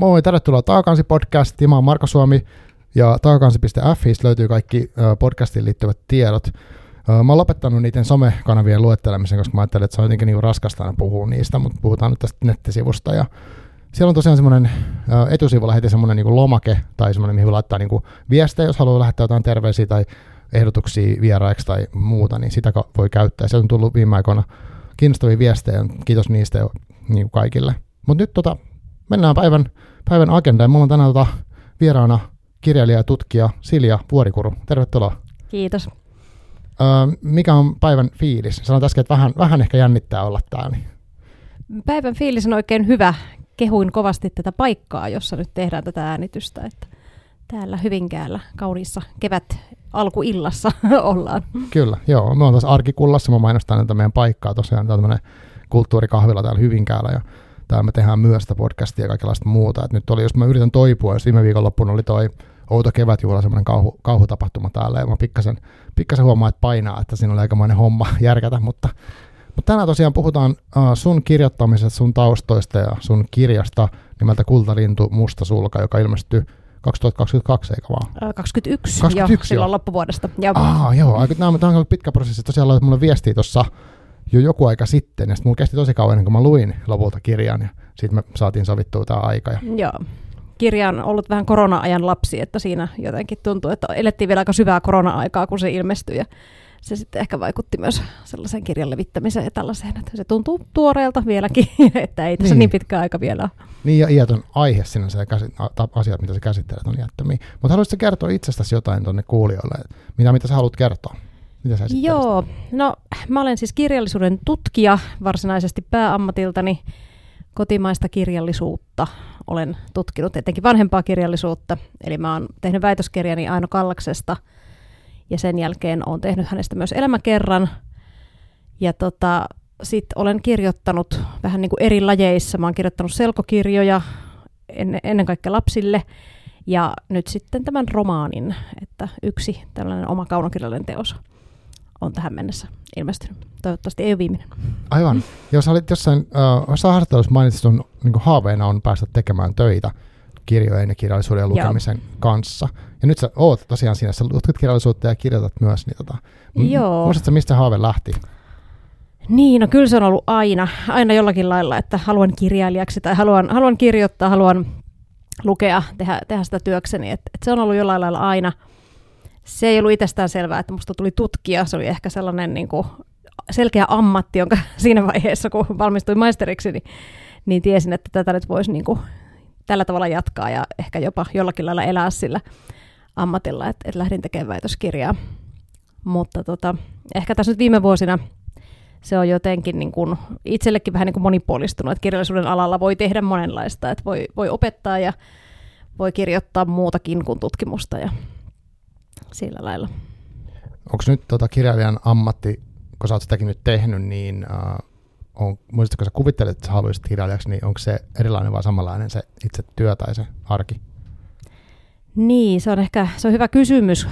Moi, tervetuloa Taakansi podcastiin. Mä oon Marko Suomi ja taakansi.fi löytyy kaikki podcastiin liittyvät tiedot. Mä oon lopettanut niiden somekanavien luettelemisen, koska mä ajattelin, että se on jotenkin niin raskasta aina puhua niistä, mutta puhutaan nyt tästä nettisivusta. Ja siellä on tosiaan semmoinen etusivulla heti semmoinen niin lomake tai semmoinen, mihin voi laittaa niin viestejä, jos haluaa lähettää jotain terveisiä tai ehdotuksia vieraiksi tai muuta, niin sitä voi käyttää. Sieltä on tullut viime aikoina kiinnostavia viestejä, kiitos niistä jo niin kaikille. Mutta nyt tota, mennään päivän, päivän agendaan. Mulla on tänään tota vieraana kirjailija ja tutkija Silja Vuorikuru. Tervetuloa. Kiitos. Öö, mikä on päivän fiilis? Sanoit äsken, että vähän, vähän ehkä jännittää olla täällä. Niin. Päivän fiilis on oikein hyvä. Kehuin kovasti tätä paikkaa, jossa nyt tehdään tätä äänitystä. Että täällä Hyvinkäällä kauniissa kevät alkuillassa ollaan. Kyllä, joo. Me on tässä Arkikullassa, mä mainostan tätä meidän paikkaa tosiaan, tämmöinen kulttuurikahvila täällä Hyvinkäällä ja täällä me tehdään myös sitä podcastia ja kaikenlaista muuta. Et nyt oli, jos mä yritän toipua, jos viime viikonloppuna oli toi outo kevätjuhla, semmoinen kauhu, kauhutapahtuma täällä ja mä pikkasen, pikkasen huomaan, että painaa, että siinä oli aikamoinen homma järkätä, mutta, mutta tänään tosiaan puhutaan uh, sun kirjoittamisesta, sun taustoista ja sun kirjasta nimeltä Kultalintu Musta sulka, joka ilmestyi 2022, eikä vaan? 21, 21 jo, silloin loppuvuodesta. Ja... Ah, joo, tämä on, tämä on pitkä prosessi. Tosiaan laitat mulle viestiä tuossa jo joku aika sitten, ja sitten mulla kesti tosi kauan ennen kuin mä luin lopulta kirjan, ja sitten me saatiin sovittua tämä aika. Ja... Joo. Kirja on ollut vähän korona-ajan lapsi, että siinä jotenkin tuntuu, että elettiin vielä aika syvää korona-aikaa, kun se ilmestyi, ja se sitten ehkä vaikutti myös sellaisen kirjan levittämiseen ja tällaiseen, että se tuntuu tuoreelta vieläkin, että ei tässä niin, niin pitkä aika vielä ole. Niin ja iätön aihe sinänsä ja käsit- asiat, mitä sä käsittelet, on iättömiä. Mutta haluaisitko kertoa itsestäsi jotain tuonne kuulijoille, mitä, mitä sä haluat kertoa? Mitä sä Joo, no mä olen siis kirjallisuuden tutkija varsinaisesti pääammatiltani. Kotimaista kirjallisuutta olen tutkinut, etenkin vanhempaa kirjallisuutta. Eli mä oon tehnyt väitöskirjani Aino Kallaksesta ja sen jälkeen olen tehnyt hänestä myös elämäkerran. Ja tota, sitten olen kirjoittanut vähän niin kuin eri lajeissa. Mä oon kirjoittanut selkokirjoja ennen, ennen kaikkea lapsille ja nyt sitten tämän romaanin, että yksi tällainen oma kaunokirjallinen teos on tähän mennessä ilmestynyt. Toivottavasti ei ole viimeinen. Aivan. Jos olit jossain uh, haastattelussa mainitsit, sun niin haaveena on päästä tekemään töitä kirjojen ja kirjallisuuden ja lukemisen Joo. kanssa. Ja nyt sä oot tosiaan siinä, sä tutkit kirjallisuutta ja kirjoitat myös. Niin tota, Joo. Muistatko, mistä haave lähti? Niin, no kyllä se on ollut aina, aina jollakin lailla, että haluan kirjailijaksi tai haluan, haluan kirjoittaa, haluan lukea, tehdä, tehdä sitä työkseni. Et, et se on ollut jollain lailla aina – se ei ollut itsestään selvää, että musta tuli tutkija. Se oli ehkä sellainen niin kuin selkeä ammatti, jonka siinä vaiheessa, kun valmistuin maisteriksi, niin, niin tiesin, että tätä nyt voisi niin kuin tällä tavalla jatkaa ja ehkä jopa jollakin lailla elää sillä ammatilla, että, että lähdin tekemään väitöskirjaa. Mutta tota, ehkä tässä nyt viime vuosina se on jotenkin niin kuin itsellekin vähän niin kuin monipuolistunut, että kirjallisuuden alalla voi tehdä monenlaista, että voi, voi opettaa ja voi kirjoittaa muutakin kuin tutkimusta ja sillä lailla. Onko nyt tota kirjailijan ammatti, kun sä oot sitäkin nyt tehnyt, niin uh, on, muistatko sä kuvittelet, että sä haluaisit kirjailijaksi, niin onko se erilainen vai samanlainen se itse työ tai se arki? Niin, se on ehkä se on hyvä kysymys.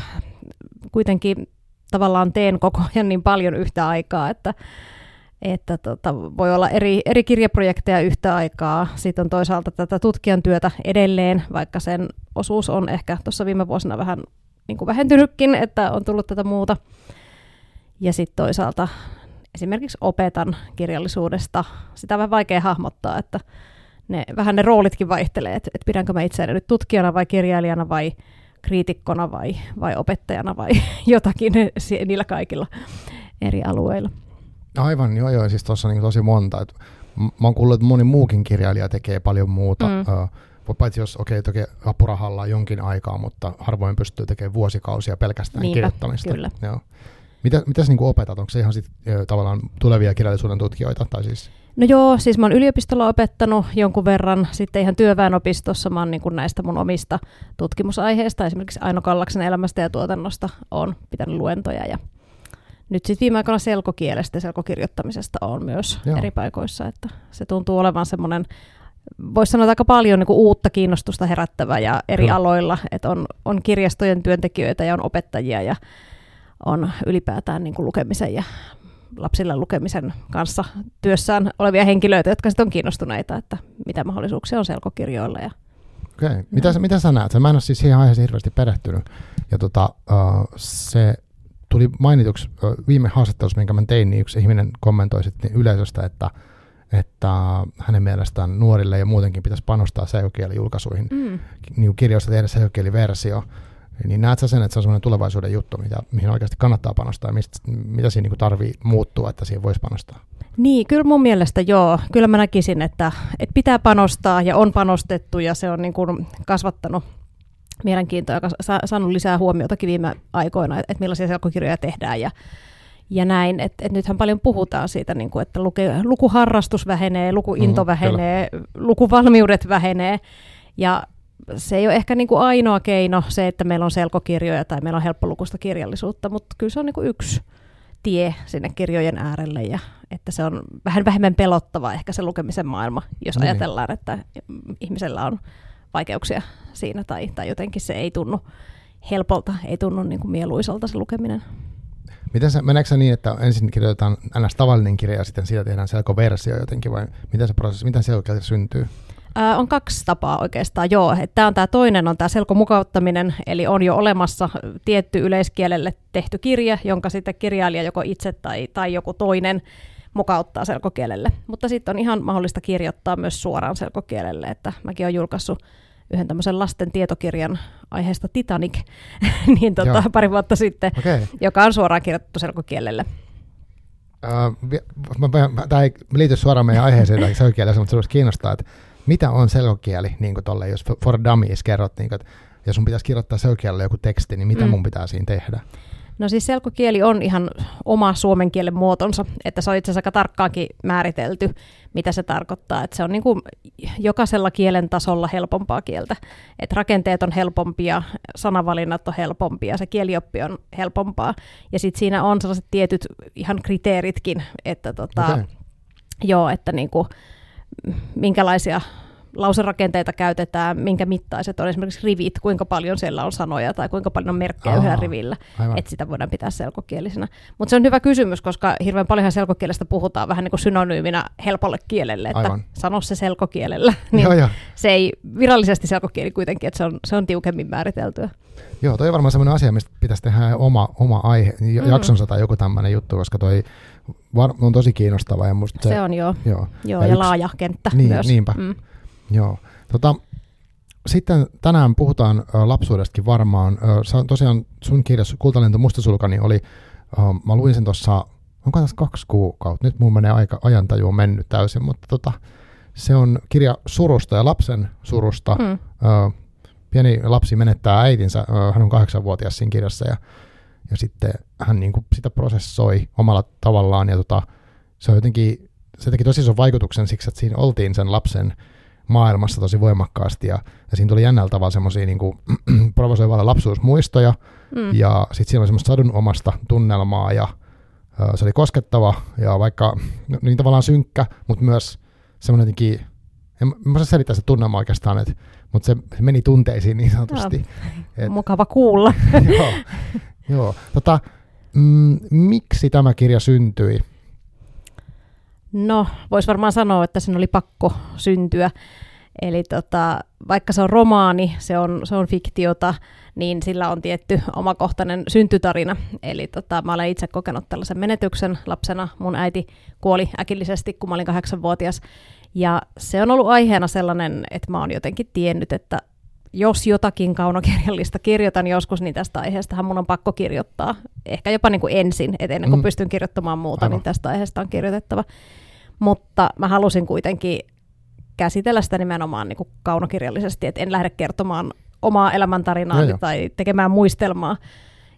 Kuitenkin tavallaan teen koko ajan niin paljon yhtä aikaa, että, että tota, voi olla eri, eri kirjaprojekteja yhtä aikaa. Sitten on toisaalta tätä tutkijan työtä edelleen, vaikka sen osuus on ehkä tuossa viime vuosina vähän niin kuin vähentynytkin, että on tullut tätä muuta. Ja sitten toisaalta esimerkiksi opetan kirjallisuudesta. Sitä on vähän vaikea hahmottaa, että ne, vähän ne roolitkin vaihtelee, että, että pidänkö mä itseäni nyt tutkijana vai kirjailijana vai kriitikkona vai, vai opettajana vai jotakin niillä kaikilla eri alueilla. Aivan, joo joo, siis tuossa on niin tosi monta. Et mä oon kuullut, että moni muukin kirjailija tekee paljon muuta. Mm. Paitsi jos okei, okay, toki apurahalla jonkin aikaa, mutta harvoin pystyy tekemään vuosikausia pelkästään Niinpä, kirjoittamista. Kyllä. Joo. Mitä, mitä sä niin opetat? Onko se ihan sit, tavallaan tulevia kirjallisuuden tutkijoita? Tai siis? No joo, siis mä oon yliopistolla opettanut jonkun verran, sitten ihan työväenopistossa mä oon niin näistä mun omista tutkimusaiheista, esimerkiksi Aino Kallaksen elämästä ja tuotannosta on pitänyt luentoja ja nyt sitten viime aikoina selkokielestä ja selkokirjoittamisesta on myös Joo. eri paikoissa, että se tuntuu olevan semmoinen voisi sanoa aika paljon niin kuin uutta kiinnostusta herättävä ja eri Kyllä. aloilla, että on, on kirjastojen työntekijöitä ja on opettajia ja on ylipäätään niin kuin lukemisen ja lapsille lukemisen kanssa työssään olevia henkilöitä, jotka sitten on kiinnostuneita, että mitä mahdollisuuksia on selkokirjoilla ja Okei. Okay. Mitä, sä, mitä sä näet? Mä en ole siis siihen aiheeseen hirveästi perehtynyt. Ja tota, uh, se tuli mainituksi uh, viime haastattelussa, minkä mä tein, niin yksi ihminen kommentoi sitten yleisöstä, että, että hänen mielestään nuorille ja muutenkin pitäisi panostaa selkokielijulkaisuihin. Mm. Niin kirjoista tehdä selkokieliversio. Niin näet sä sen, että se on semmoinen tulevaisuuden juttu, mitä, mihin oikeasti kannattaa panostaa, ja mistä, mitä siinä niin tarvii muuttua, että siihen voisi panostaa? Niin, kyllä mun mielestä joo. Kyllä mä näkisin, että, että pitää panostaa ja on panostettu ja se on niin kuin kasvattanut mielenkiintoa ja saanut lisää huomiotakin viime aikoina, että millaisia selkokirjoja tehdään ja, ja näin. Et, et nythän paljon puhutaan siitä, niin kuin, että luke, lukuharrastus vähenee, lukuinto mm, vähenee, kyllä. lukuvalmiudet vähenee ja se ei ole ehkä niin kuin ainoa keino se, että meillä on selkokirjoja tai meillä on helppolukuista kirjallisuutta, mutta kyllä se on niin kuin yksi tie sinne kirjojen äärelle ja että se on vähän vähemmän pelottava ehkä se lukemisen maailma, jos niin. ajatellaan, että ihmisellä on vaikeuksia siinä tai, tai jotenkin se ei tunnu helpolta, ei tunnu niin kuin mieluisalta se lukeminen. Miten se, meneekö se niin, että ensin kirjoitetaan ns. tavallinen kirja ja sitten siitä tehdään selkoversio jotenkin vai miten se prosessi, miten se syntyy? Ää, on kaksi tapaa oikeastaan, joo. Tämä on tämä toinen on tämä selkomukauttaminen, eli on jo olemassa tietty yleiskielelle tehty kirja, jonka sitten kirjailija joko itse tai, tai joku toinen mukauttaa selkokielelle. Mutta sitten on ihan mahdollista kirjoittaa myös suoraan selkokielelle, että mäkin olen julkaissut yhden tämmöisen lasten tietokirjan aiheesta Titanic niin tota, pari vuotta sitten, okay. joka on suoraan kirjoitettu selkokielelle. Uh, tämä ei liity suoraan meidän aiheeseen tai selkokielelle, mutta se kiinnostaa, että mitä on selkokieli, niin kuin tolle, jos for dummies kerrot, niin kuin, että jos sun pitäisi kirjoittaa selkokielellä joku teksti, niin mitä mm. mun pitää siinä tehdä? No siis selkokieli on ihan oma suomen kielen muotonsa, että se on itse asiassa aika tarkkaankin määritelty, mitä se tarkoittaa. Että se on niin kuin jokaisella kielen tasolla helpompaa kieltä. Että rakenteet on helpompia, sanavalinnat on helpompia, se kielioppi on helpompaa. Ja sitten siinä on sellaiset tietyt ihan kriteeritkin, että tota, okay. joo, että niin kuin, minkälaisia lauserakenteita käytetään, minkä mittaiset on esimerkiksi rivit, kuinka paljon siellä on sanoja tai kuinka paljon on merkkejä Aa, yhdellä rivillä, että sitä voidaan pitää selkokielisenä. Mutta se on hyvä kysymys, koska hirveän paljon selkokielestä puhutaan vähän niin kuin synonyyminä helpolle kielelle, että aivan. sano se selkokielellä. niin joo, joo. Se ei virallisesti selkokieli kuitenkin, että se on, se on tiukemmin määriteltyä. Joo, toi on varmaan sellainen asia, mistä pitäisi tehdä oma, oma aihe, mm. jaksonsa tai joku tämmöinen juttu, koska toi var, on tosi kiinnostava. Ja musta se, se on joo, joo. joo ja, ja yksi, laaja kenttä niin, myös. Niinpä. Mm. Joo. Tota, sitten tänään puhutaan lapsuudestakin varmaan. Ä, tosiaan sun kirjassa Kultalento Mustasulkani oli, ä, mä luin sen tuossa, onko tässä kaksi kuukautta, nyt mun menee aika ajantaju on mennyt täysin, mutta tota, se on kirja surusta ja lapsen surusta. Mm. Pieni lapsi menettää äitinsä, hän on kahdeksanvuotias siinä kirjassa ja, ja sitten hän niin kuin sitä prosessoi omalla tavallaan ja tota, se on jotenkin, se teki tosi ison vaikutuksen siksi, että siinä oltiin sen lapsen maailmassa tosi voimakkaasti ja, ja siinä tuli jännällä tavalla semmoisia niin provosoivalla lapsuusmuistoja mm. ja sitten siinä oli semmoista sadunomasta tunnelmaa ja ö, se oli koskettava ja vaikka no, niin tavallaan synkkä, mutta myös semmoinen jotenkin, en mä saa selittää se tunnelma oikeastaan, että, mutta se, meni tunteisiin niin sanotusti. Et, Mukava kuulla. joo, joo. Tota, mm, miksi tämä kirja syntyi? No, voisi varmaan sanoa, että sen oli pakko syntyä. Eli tota, vaikka se on romaani, se on, se on fiktiota, niin sillä on tietty omakohtainen syntytarina. Eli tota, mä olen itse kokenut tällaisen menetyksen lapsena. Mun äiti kuoli äkillisesti, kun mä olin kahdeksanvuotias. Ja se on ollut aiheena sellainen, että mä oon jotenkin tiennyt, että jos jotakin kaunokirjallista kirjoitan joskus, niin tästä aiheesta mun on pakko kirjoittaa. Ehkä jopa niin kuin ensin, että ennen kuin mm. pystyn kirjoittamaan muuta, Aivan. niin tästä aiheesta on kirjoitettava. Mutta mä halusin kuitenkin käsitellä sitä nimenomaan niin kuin kaunokirjallisesti, että en lähde kertomaan omaa elämäntarinaa tai tekemään muistelmaa.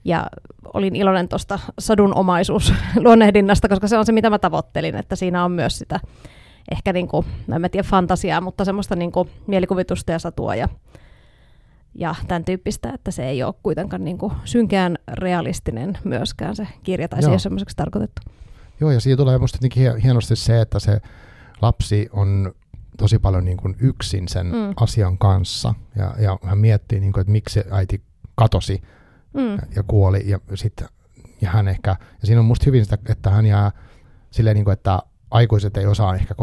Ja olin iloinen tuosta sadunomaisuus luonnehdinnasta, koska se on se, mitä mä tavoittelin, että siinä on myös sitä ehkä, niin kuin, no en mä tiedä fantasiaa, mutta semmoista niin kuin mielikuvitusta ja satua ja, ja tämän tyyppistä, että se ei ole kuitenkaan niin kuin synkään realistinen myöskään se kirja, tai Joo. se ei ole semmoiseksi tarkoitettu. Joo, ja siitä tulee minusta hienosti se, että se lapsi on tosi paljon niin kuin yksin sen mm. asian kanssa, ja, ja hän miettii, niin kuin, että miksi äiti katosi mm. ja kuoli, ja, sit, ja hän ehkä, ja siinä on musta hyvin sitä, että hän jää silleen, niin kuin, että aikuiset ei osaa ehkä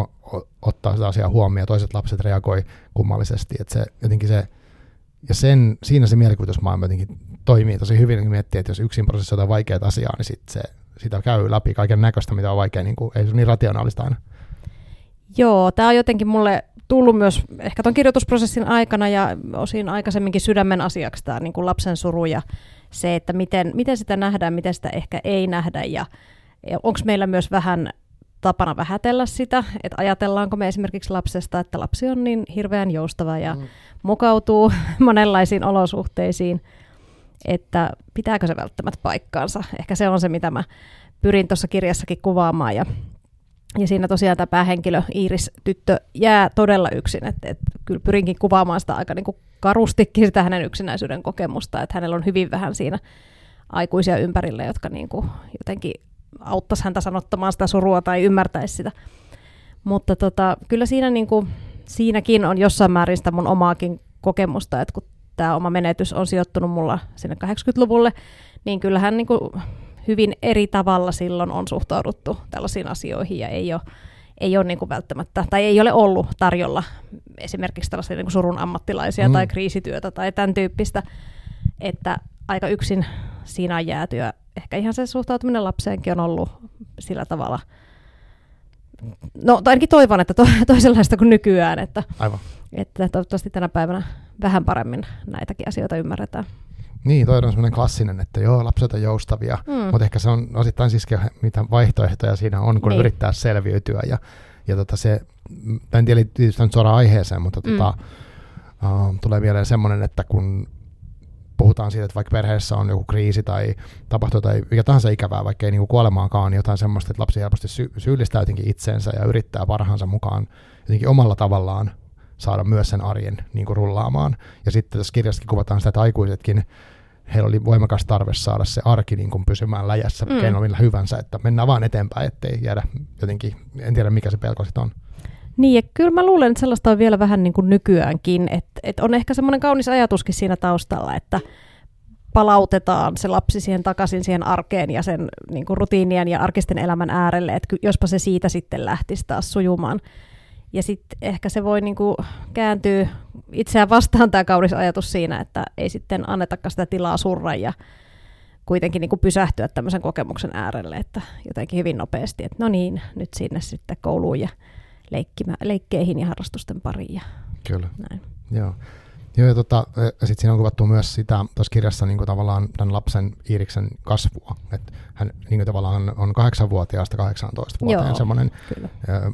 ottaa sitä asiaa huomioon, toiset lapset reagoi kummallisesti, että se jotenkin se, ja sen, siinä se mielikuvitusmaailma jotenkin toimii tosi hyvin, kun miettii, että jos yksin prosessi jotain vaikeaa asiaa, niin sit se, sitä käy läpi kaiken näköistä, mitä on vaikea, niin kuin, ei se ole niin rationaalista aina. Joo, tämä on jotenkin mulle tullut myös ehkä tuon kirjoitusprosessin aikana ja osin aikaisemminkin sydämen asiaksi tämä niin kuin lapsen suru ja se, että miten, miten sitä nähdään, miten sitä ehkä ei nähdä ja onko meillä myös vähän tapana vähätellä sitä, että ajatellaanko me esimerkiksi lapsesta, että lapsi on niin hirveän joustava ja mm. mukautuu monenlaisiin olosuhteisiin, että pitääkö se välttämättä paikkaansa. Ehkä se on se, mitä mä pyrin tuossa kirjassakin kuvaamaan ja ja siinä tosiaan tämä päähenkilö Iiris-tyttö jää todella yksin. Että et, kyllä pyrinkin kuvaamaan sitä aika niinku karustikin sitä hänen yksinäisyyden kokemusta, että hänellä on hyvin vähän siinä aikuisia ympärillä, jotka niinku jotenkin auttaisi häntä sanottamaan sitä surua tai ymmärtäisi sitä. Mutta tota, kyllä siinä niinku, siinäkin on jossain määrin sitä mun omaakin kokemusta, että kun tämä oma menetys on sijoittunut mulla sinne 80-luvulle, niin kyllähän niinku hyvin eri tavalla silloin on suhtauduttu tällaisiin asioihin ja ei ole, ei ole niin kuin välttämättä, tai ei ole ollut tarjolla esimerkiksi tällaisia niin kuin surun ammattilaisia mm. tai kriisityötä tai tämän tyyppistä, että aika yksin siinä on jääty ja ehkä ihan se suhtautuminen lapseenkin on ollut sillä tavalla, no tai ainakin toivon, että to, toisenlaista kuin nykyään, että, Aivan. että toivottavasti tänä päivänä vähän paremmin näitäkin asioita ymmärretään. Niin, toi on semmoinen klassinen, että joo, lapset on joustavia, mm. mutta ehkä se on osittain siis, mitä vaihtoehtoja siinä on, kun niin. yrittää selviytyä. Ja, ja tota se, en tiedä tietysti nyt suoraan aiheeseen, mutta mm. tota, uh, tulee mieleen semmoinen, että kun puhutaan siitä, että vaikka perheessä on joku kriisi tai tapahtuu tai mikä tahansa ikävää, vaikka ei niinku kuolemaankaan, niin jotain semmoista, että lapsi helposti sy- syyllistää jotenkin itseensä ja yrittää parhaansa mukaan jotenkin omalla tavallaan saada myös sen arjen niin kuin rullaamaan. Ja sitten tässä kirjassakin kuvataan sitä, että aikuisetkin heillä oli voimakas tarve saada se arki niin kuin pysymään läjässä mm. keinoilla hyvänsä, että mennään vaan eteenpäin, ettei jäädä jotenkin, en tiedä mikä se pelko sitten on. Niin, ja kyllä mä luulen, että sellaista on vielä vähän niin kuin nykyäänkin, että, että on ehkä semmoinen kaunis ajatuskin siinä taustalla, että palautetaan se lapsi siihen takaisin siihen arkeen ja sen niin kuin rutiinien ja arkisten elämän äärelle, että jospa se siitä sitten lähtisi taas sujumaan. Ja sitten ehkä se voi niinku kääntyä itseään vastaan tämä kaunis ajatus siinä, että ei sitten annetakaan sitä tilaa surra ja kuitenkin niinku pysähtyä tämmöisen kokemuksen äärelle, että jotenkin hyvin nopeasti, että no niin, nyt sinne sitten kouluun ja leikkeihin ja harrastusten pariin. Ja Kyllä. Näin. Joo. Joo, ja tota, sitten siinä on kuvattu myös sitä tuossa kirjassa niin kuin tavallaan tämän lapsen Iiriksen kasvua. Että hän niin kuin tavallaan on 8-vuotiaasta 18 vuoteen semmoinen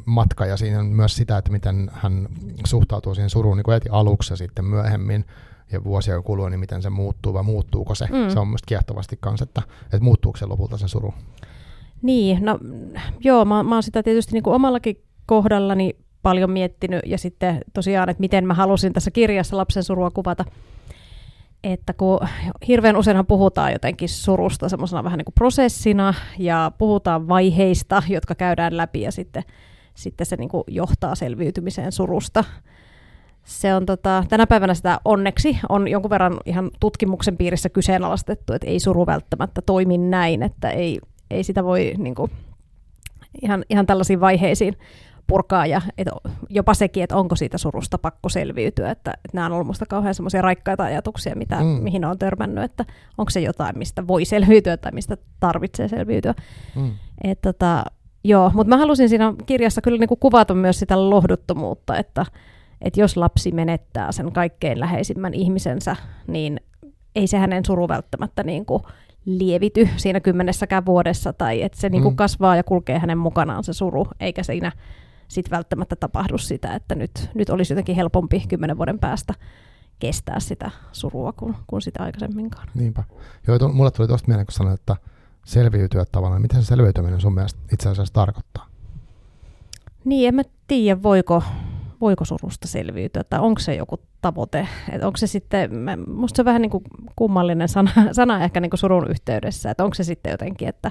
matka, ja siinä on myös sitä, että miten hän suhtautuu siihen suruun niin kuin heti aluksi ja sitten myöhemmin ja vuosia kuluu, niin miten se muuttuu vai muuttuuko se. Mm. Se on myös kiehtovasti kanssa, että, että muuttuuko se lopulta se suru. Niin, no joo, mä, mä oon sitä tietysti niin kuin omallakin kohdallani paljon miettinyt ja sitten tosiaan, että miten mä halusin tässä kirjassa lapsen surua kuvata. Että kun hirveän useinhan puhutaan jotenkin surusta semmoisena vähän niin kuin prosessina ja puhutaan vaiheista, jotka käydään läpi ja sitten, sitten se niin kuin johtaa selviytymiseen surusta. Se on tota, tänä päivänä sitä onneksi on jonkun verran ihan tutkimuksen piirissä kyseenalaistettu, että ei suru välttämättä toimi näin, että ei, ei sitä voi niin kuin, ihan, ihan tällaisiin vaiheisiin purkaa ja et jopa sekin, että onko siitä surusta pakko selviytyä, että, että nämä on ollut minusta kauhean semmoisia raikkaita ajatuksia, mitä, mm. mihin on törmännyt, että onko se jotain, mistä voi selviytyä tai mistä tarvitsee selviytyä. Mm. Et, tota, joo, mutta mä halusin siinä kirjassa kyllä niinku kuvata myös sitä lohduttomuutta, että, että jos lapsi menettää sen kaikkein läheisimmän ihmisensä, niin ei se hänen suru välttämättä niin kuin lievity siinä kymmenessäkään vuodessa, tai että se niin kuin mm. kasvaa ja kulkee hänen mukanaan se suru, eikä siinä sit välttämättä tapahdu sitä, että nyt, nyt olisi jotenkin helpompi kymmenen vuoden päästä kestää sitä surua kuin, kuin sitä aikaisemminkaan. Niinpä. Joo, to, mulle tuli tuosta mieleen, kun sanoit, että selviytyä tavallaan. Miten se selviytyminen sun mielestä itse asiassa tarkoittaa? Niin, en mä tiedä, voiko, voiko surusta selviytyä, tai onko se joku tavoite. Et onko se sitten, musta se on vähän niin kuin kummallinen sana, sana ehkä niin kuin surun yhteydessä, että onko se sitten jotenkin, että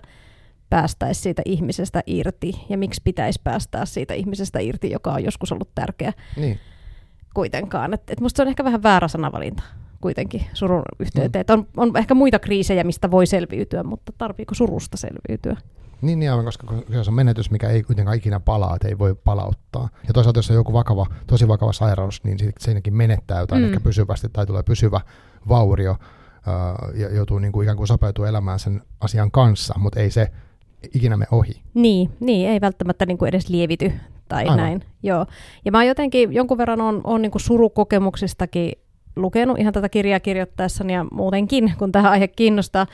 päästäisi siitä ihmisestä irti ja miksi pitäisi päästää siitä ihmisestä irti, joka on joskus ollut tärkeä niin. kuitenkaan. Et, et musta se on ehkä vähän väärä sanavalinta kuitenkin surun yhteyteen. Mm. On, on ehkä muita kriisejä, mistä voi selviytyä, mutta tarviiko surusta selviytyä? Niin, niin aivan, koska se on menetys, mikä ei kuitenkaan ikinä palaa, että ei voi palauttaa. Ja toisaalta, jos on joku vakava, tosi vakava sairaus, niin siinäkin menettää jotain mm. ehkä pysyvästi tai tulee pysyvä vaurio ja joutuu niin kuin ikään kuin sopeutumaan elämään sen asian kanssa, mutta ei se ikinä me ohi. Niin, niin ei välttämättä niin kuin edes lievity tai Aivan. näin. Joo. Ja mä jotenkin jonkun verran on, on niin kuin surukokemuksistakin lukenut ihan tätä kirjaa kirjoittaessani ja muutenkin, kun tämä aihe kiinnostaa,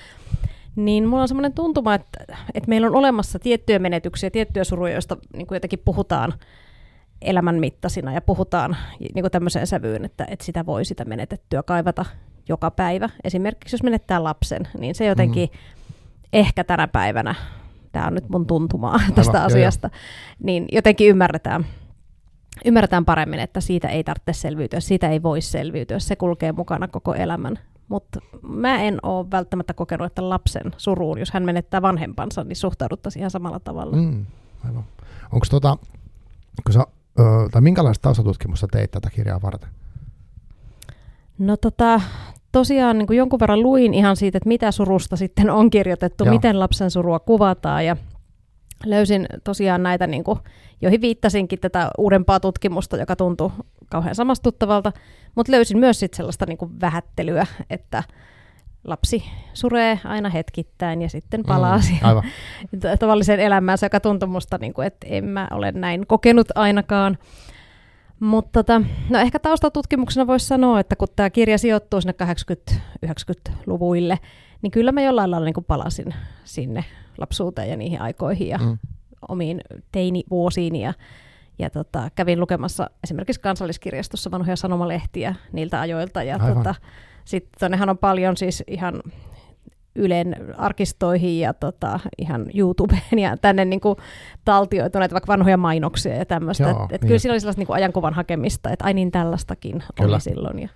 niin mulla on semmoinen tuntuma, että, että meillä on olemassa tiettyjä menetyksiä, tiettyjä suruja, joista niin kuin jotenkin puhutaan elämän mittaisina ja puhutaan niin kuin tämmöiseen sävyyn, että, että sitä voi sitä menetettyä kaivata joka päivä. Esimerkiksi jos menettää lapsen, niin se jotenkin mm. ehkä tänä päivänä, tämä on nyt mun tuntumaa Aivan, tästä asiasta, jo, jo. niin jotenkin ymmärretään, ymmärretään paremmin, että siitä ei tarvitse selviytyä, siitä ei voi selviytyä, se kulkee mukana koko elämän. Mutta mä en ole välttämättä kokenut, että lapsen suruun, jos hän menettää vanhempansa, niin suhtauduttaisiin ihan samalla tavalla. Mm, aivan. Onko tota, kun sä, ö, tai minkälaista taustatutkimusta teit tätä kirjaa varten? No tota, tosiaan niin kuin jonkun verran luin ihan siitä, että mitä surusta sitten on kirjoitettu, Joo. miten lapsen surua kuvataan ja löysin tosiaan näitä, niin kuin, joihin viittasinkin tätä uudempaa tutkimusta, joka tuntui kauhean samastuttavalta, mutta löysin myös sitten sellaista niin kuin vähättelyä, että lapsi suree aina hetkittäin ja sitten palaa mm, siihen tavalliseen elämäänsä, joka tuntui musta, niin kuin, että en mä ole näin kokenut ainakaan. Mutta tota, no ehkä taustatutkimuksena voisi sanoa, että kun tämä kirja sijoittuu sinne 80-90-luvuille, niin kyllä mä jollain lailla niin palasin sinne lapsuuteen ja niihin aikoihin ja mm. omiin teinivuosiini ja, ja tota, kävin lukemassa esimerkiksi kansalliskirjastossa vanhoja sanomalehtiä niiltä ajoilta ja tota, sitten on paljon siis ihan Ylen arkistoihin ja tota, ihan YouTubeen ja tänne niin kuin, taltioituneet vaikka vanhoja mainoksia ja tämmöistä. Että et niin. Kyllä siinä oli sellaista niin kuin ajankuvan hakemista, että ai niin tällaistakin kyllä. oli silloin. Ja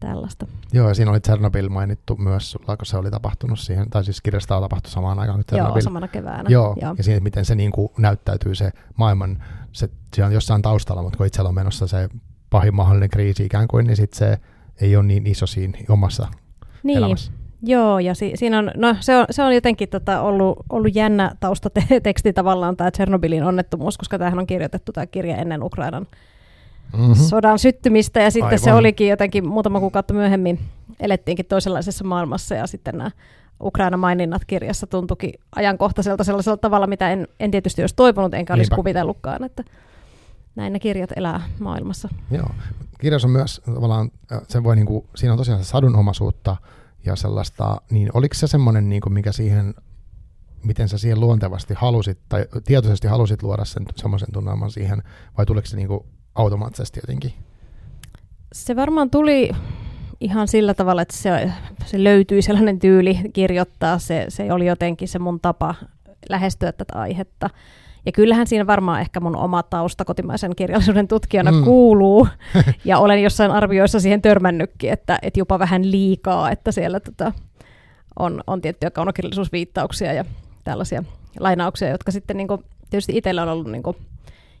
tällaista. Joo, ja siinä oli Chernobyl mainittu myös sulla, kun se oli tapahtunut siihen, tai siis kirjasta on tapahtunut samaan aikaan kuin Chernobyl. Joo, samana keväänä. Joo, Joo. ja siinä, miten se niin kuin näyttäytyy se maailman, se, se on jossain taustalla, mutta kun itsellä on menossa se pahin mahdollinen kriisi ikään kuin, niin sitten se ei ole niin iso siinä omassa niin. elämässä. Joo, ja si- siinä on, no, se, on, se on jotenkin tota, ollut, ollut jännä taustateksti tavallaan tämä Tchernobylin onnettomuus, koska tämähän on kirjoitettu tämä kirja ennen Ukrainan mm-hmm. sodan syttymistä, ja sitten Aivan. se olikin jotenkin muutama kuukautta myöhemmin, elettiinkin toisenlaisessa maailmassa, ja sitten nämä Ukraina maininnat kirjassa tuntukin ajankohtaiselta sellaisella tavalla, mitä en, en tietysti olisi toivonut, enkä olisi Niinpä. kuvitellutkaan, että näin ne kirjat elää maailmassa. Joo. Kirjassa on myös tavallaan, se voi niinku, siinä on tosiaan sadunomaisuutta, ja sellaista, niin oliko se semmoinen, niin mikä siihen, miten sä siihen luontevasti halusit, tai tietoisesti halusit luoda sen semmoisen tunnelman siihen, vai tuliko se niin kuin automaattisesti jotenkin? Se varmaan tuli ihan sillä tavalla, että se, se löytyi sellainen tyyli kirjoittaa, se, se oli jotenkin se mun tapa lähestyä tätä aihetta. Ja kyllähän siinä varmaan ehkä mun oma tausta kotimaisen kirjallisuuden tutkijana mm. kuuluu, ja olen jossain arvioissa siihen törmännytkin, että, että jopa vähän liikaa, että siellä tota, on, on tiettyjä kaunokirjallisuusviittauksia ja tällaisia lainauksia, jotka sitten niin kuin, tietysti itsellä on ollut niin kuin,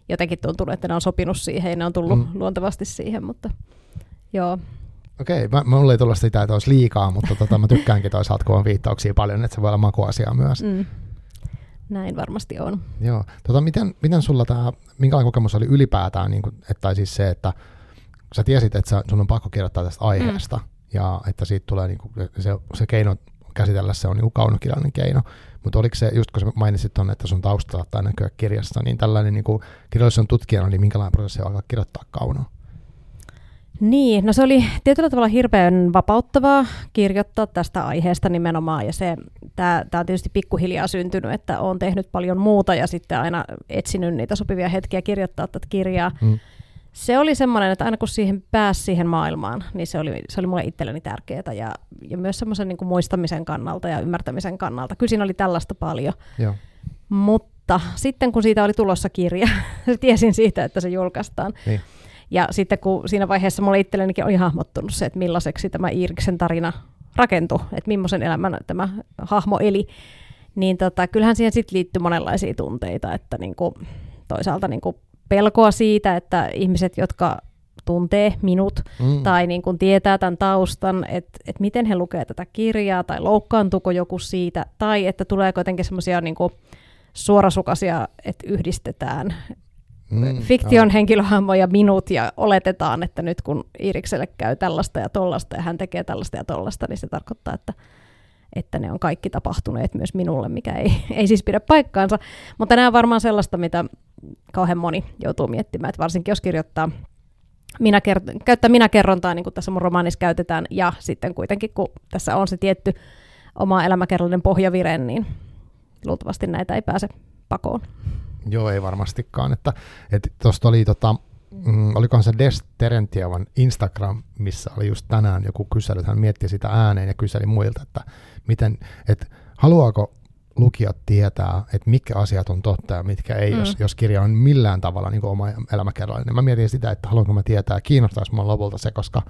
jotenkin tuntunut, että ne on sopinut siihen ja ne on tullut mm. luontevasti siihen, mutta joo. Okei, okay, mulla ei tullut sitä, että olisi liikaa, mutta tota, mä tykkäänkin toisaalta, kun on viittauksia paljon, että se voi olla makuasia myös. Mm. Näin varmasti on. Joo. Tota, miten, miten sulla tämä, minkälainen kokemus oli ylipäätään, niin kuin, että, tai siis se, että sä tiesit, että sä, sun on pakko kirjoittaa tästä aiheesta, mm. ja että siitä tulee niin kuin, se, se keino käsitellä se on niin kaunokirjallinen keino. Mutta oliko se, just kun sä mainitsit tuonne, että sun tausta saattaa näkyä kirjassa, niin tällainen niin kuin kirjallisuuden tutkijana, niin minkälainen prosessi on alkaa kirjoittaa kaunoa? Niin, no se oli tietyllä tavalla hirveän vapauttavaa kirjoittaa tästä aiheesta nimenomaan, ja se, tämä on tietysti pikkuhiljaa syntynyt, että olen tehnyt paljon muuta ja sitten aina etsinyt niitä sopivia hetkiä kirjoittaa tätä kirjaa. Mm. Se oli semmoinen, että aina kun siihen pääsi siihen maailmaan, niin se oli, se oli mulle itselleni tärkeää ja, ja myös semmoisen niin muistamisen kannalta ja ymmärtämisen kannalta. Kyllä siinä oli tällaista paljon. Joo. Mutta sitten kun siitä oli tulossa kirja, tiesin siitä, että se julkaistaan. Niin ja sitten kun siinä vaiheessa mulle itsellenikin oli hahmottunut se, että millaiseksi tämä Iiriksen tarina rakentui, että millaisen elämän tämä hahmo eli, niin tota, kyllähän siihen sitten liittyy monenlaisia tunteita, että niinku, toisaalta niinku pelkoa siitä, että ihmiset, jotka tuntee minut mm. tai niin kuin tietää tämän taustan, että, että miten he lukee tätä kirjaa tai loukkaantuuko joku siitä tai että tuleeko jotenkin semmoisia niin suorasukaisia, että yhdistetään mm, fiktion henkilöhahmo ja minut ja oletetaan, että nyt kun Irikselle käy tällaista ja tollasta ja hän tekee tällaista ja tollasta, niin se tarkoittaa, että että ne on kaikki tapahtuneet myös minulle, mikä ei, ei siis pidä paikkaansa. Mutta nämä on varmaan sellaista, mitä kauhean moni joutuu miettimään, että varsinkin jos kirjoittaa minä kert- käyttää minä-kerrontaa, niin kuin tässä mun romaanissa käytetään, ja sitten kuitenkin, kun tässä on se tietty oma elämäkerrallinen pohjavire, niin luultavasti näitä ei pääse pakoon. Joo, ei varmastikaan. Että, että tuosta oli tota, mm, olikohan se Des Terentiavan Instagram, missä oli just tänään joku kysely, hän mietti sitä ääneen ja kyseli muilta, että miten, että haluaako lukijat tietää, että mitkä asiat on totta ja mitkä ei, mm. jos, jos kirja on millään tavalla niin oma elämäkerrallinen. Mä mietin sitä, että haluanko mä tietää, kiinnostaisi mua lopulta se, koska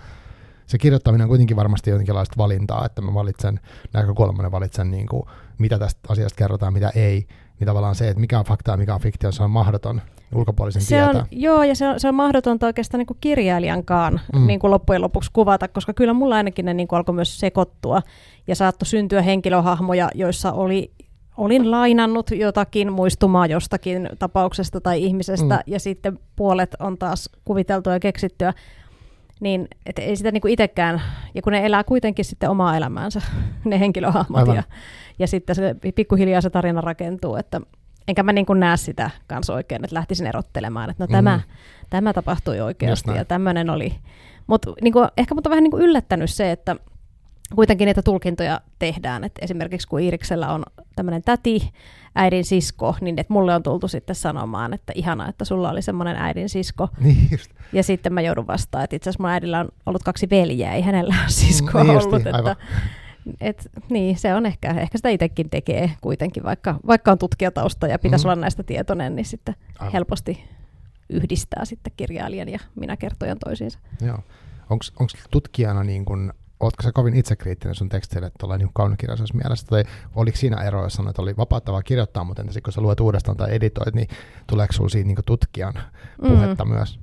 se kirjoittaminen on kuitenkin varmasti jonkinlaista valintaa, että mä valitsen näkökulman valitsen niin kuin, mitä tästä asiasta kerrotaan, mitä ei, niin tavallaan se, että mikä on faktaa ja mikä on fiktio, se on mahdoton ulkopuolisen se tietää. On, joo, ja se on, se on mahdotonta oikeastaan niin kuin kirjailijankaan mm. niin kuin loppujen lopuksi kuvata, koska kyllä mulla ainakin ne niin kuin alkoi myös sekoittua ja saattoi syntyä henkilöhahmoja, joissa oli olin lainannut jotakin muistumaa jostakin tapauksesta tai ihmisestä, mm. ja sitten puolet on taas kuviteltua ja keksittyä, niin et ei sitä niinku itsekään, ja kun ne elää kuitenkin sitten omaa elämäänsä, ne henkilöhahmot, ja, ja sitten se pikkuhiljaa se tarina rakentuu, että enkä mä niin näe sitä kanssa oikein, että lähtisin erottelemaan, että no tämä, mm. tämä tapahtui oikeasti ja tämmöinen oli. Mutta niin ehkä mutta vähän niin yllättänyt se, että kuitenkin niitä tulkintoja tehdään. Et esimerkiksi kun Iiriksellä on tämmöinen täti, äidin sisko, niin että mulle on tultu sitten sanomaan, että ihana, että sulla oli semmoinen äidin sisko. Niin just. Ja sitten mä joudun vastaan, että itse asiassa mun äidillä on ollut kaksi veljeä, ei hänellä ole siskoa niin ollut. Niin, että, et, niin, se on ehkä, ehkä sitä itsekin tekee kuitenkin, vaikka, vaikka on tutkijatausta ja pitäisi mm-hmm. olla näistä tietoinen, niin sitten aivan. helposti yhdistää sitten kirjailijan ja minä kertojan toisiinsa. Joo. Onko tutkijana niin kun ootko sä kovin itsekriittinen sun teksteille tuolla niin kaunokirjallisessa mielessä, tai oliko siinä ero, jos sanoit, että oli vapauttavaa kirjoittaa, mutta entäs kun sä luet uudestaan tai editoit, niin tuleeko sulla siitä niin tutkijan puhetta mm. myös?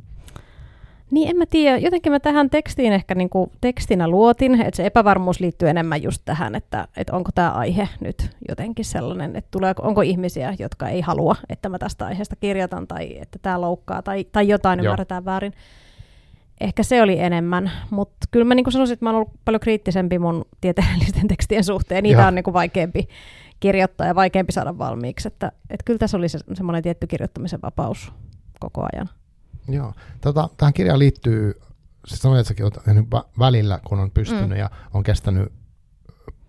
Niin, en mä tiedä. Jotenkin mä tähän tekstiin ehkä niin kuin tekstinä luotin, että se epävarmuus liittyy enemmän just tähän, että, että onko tämä aihe nyt jotenkin sellainen, että tulee, onko ihmisiä, jotka ei halua, että mä tästä aiheesta kirjoitan tai että tämä loukkaa tai, tai jotain Joo. ymmärretään väärin ehkä se oli enemmän, mutta kyllä mä niin sanoisin, että mä olen ollut paljon kriittisempi mun tieteellisten tekstien suhteen. Niitä Joo. on niin kuin vaikeampi kirjoittaa ja vaikeampi saada valmiiksi. Että, että kyllä tässä oli se, semmoinen tietty kirjoittamisen vapaus koko ajan. Joo. Tota, tähän kirjaan liittyy, siis sanoit, että säkin olet välillä, kun on pystynyt mm. ja on kestänyt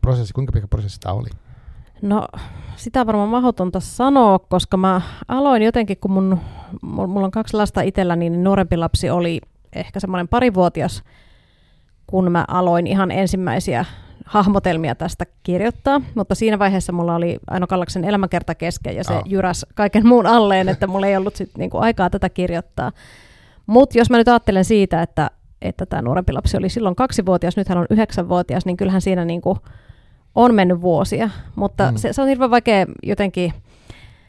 prosessi. Kuinka pitkä prosessi tämä oli? No, sitä on varmaan mahdotonta sanoa, koska mä aloin jotenkin, kun mun, mulla on kaksi lasta itsellä, niin nuorempi lapsi oli ehkä semmoinen parivuotias, kun mä aloin ihan ensimmäisiä hahmotelmia tästä kirjoittaa, mutta siinä vaiheessa mulla oli Aino Kallaksen elämäkerta kesken ja se oh. jyräs kaiken muun alleen, että mulla ei ollut sit niinku aikaa tätä kirjoittaa. Mutta jos mä nyt ajattelen siitä, että, että tämä nuorempi lapsi oli silloin kaksivuotias, nyt hän on yhdeksänvuotias, niin kyllähän siinä niinku on mennyt vuosia, mutta mm. se, se on hirveän vaikea jotenkin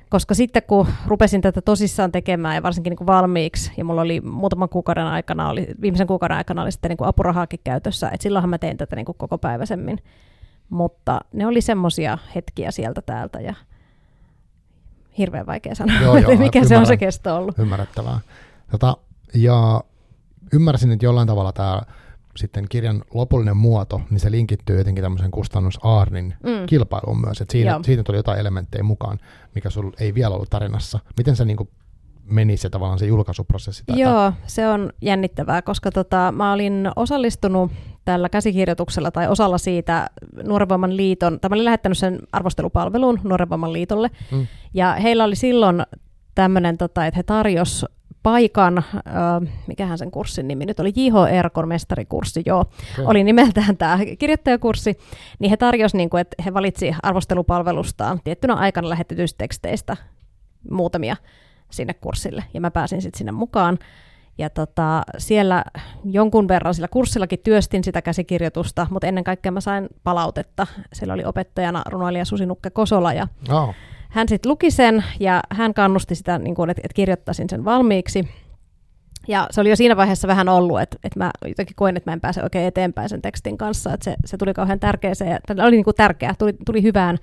koska sitten kun rupesin tätä tosissaan tekemään ja varsinkin niin kuin valmiiksi, ja mulla oli muutaman kuukauden aikana, oli, viimeisen kuukauden aikana oli sitten niin kuin apurahaakin käytössä, että silloinhan mä tein tätä niin kuin koko päiväsemmin. Mutta ne oli semmoisia hetkiä sieltä täältä ja hirveän vaikea sanoa, joo, joo, mikä se on se kesto ollut. Ymmärrettävää. Tota, ja ymmärsin, että jollain tavalla tämä sitten kirjan lopullinen muoto, niin se linkittyy jotenkin tämmöisen kustannus Aarnin mm. kilpailuun myös. Että siinä, siitä tuli jotain elementtejä mukaan, mikä sulla ei vielä ollut tarinassa. Miten se niin kuin meni se tavallaan se julkaisuprosessi? Tätä? Joo, se on jännittävää, koska tota, mä olin osallistunut tällä käsikirjoituksella tai osalla siitä Nuorenvoiman liiton, tai mä olin lähettänyt sen arvostelupalveluun Nuorenvoiman liitolle, mm. ja heillä oli silloin tämmöinen, tota, että he tarjos paikan, äh, mikähän sen kurssin nimi nyt oli, J.H. Erkon mestarikurssi, joo, okay. oli nimeltään tämä kirjoittajakurssi, niin he tarjosivat, niin kuin, että he valitsi arvostelupalvelustaan tiettynä aikana lähetetyistä teksteistä muutamia sinne kurssille, ja mä pääsin sitten sinne mukaan. Ja tota, siellä jonkun verran sillä kurssillakin työstin sitä käsikirjoitusta, mutta ennen kaikkea mä sain palautetta. Siellä oli opettajana runoilija Susi Nukke Kosola ja oh hän sitten luki sen ja hän kannusti sitä, niin kuin, että, että kirjoittaisin sen valmiiksi. Ja se oli jo siinä vaiheessa vähän ollut, että, että mä jotenkin koin, että mä en pääse oikein eteenpäin sen tekstin kanssa, että se, se tuli kauhean tärkeäseen, ja tämä oli niin kuin tärkeä, tuli, tuli hyvään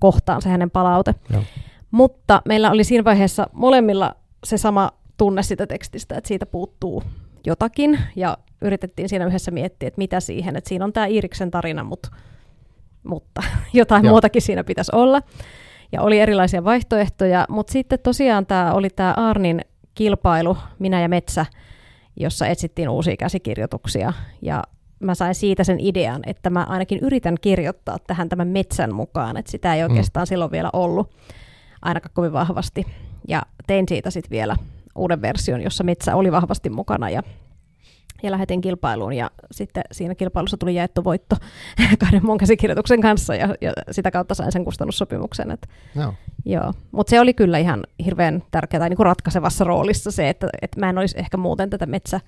kohtaan se hänen palaute. Joo. Mutta meillä oli siinä vaiheessa molemmilla se sama tunne sitä tekstistä, että siitä puuttuu jotakin, ja yritettiin siinä yhdessä miettiä, että mitä siihen, että siinä on tämä Iiriksen tarina, mutta, mutta jotain Joo. muutakin siinä pitäisi olla. Ja oli erilaisia vaihtoehtoja, mutta sitten tosiaan tämä oli tämä Arnin kilpailu, Minä ja Metsä, jossa etsittiin uusia käsikirjoituksia. Ja mä sain siitä sen idean, että mä ainakin yritän kirjoittaa tähän tämän metsän mukaan, että sitä ei mm. oikeastaan mm. silloin vielä ollut ainakaan kovin vahvasti. Ja tein siitä sitten vielä uuden version, jossa metsä oli vahvasti mukana ja ja lähetin kilpailuun ja sitten siinä kilpailussa tuli jaettu voitto kahden mun käsikirjoituksen kanssa ja, ja sitä kautta sain sen kustannussopimuksen. Et, no. joo. Mutta se oli kyllä ihan hirveän tärkeää tai niinku ratkaisevassa roolissa se, että, että mä en olisi ehkä muuten tätä metsä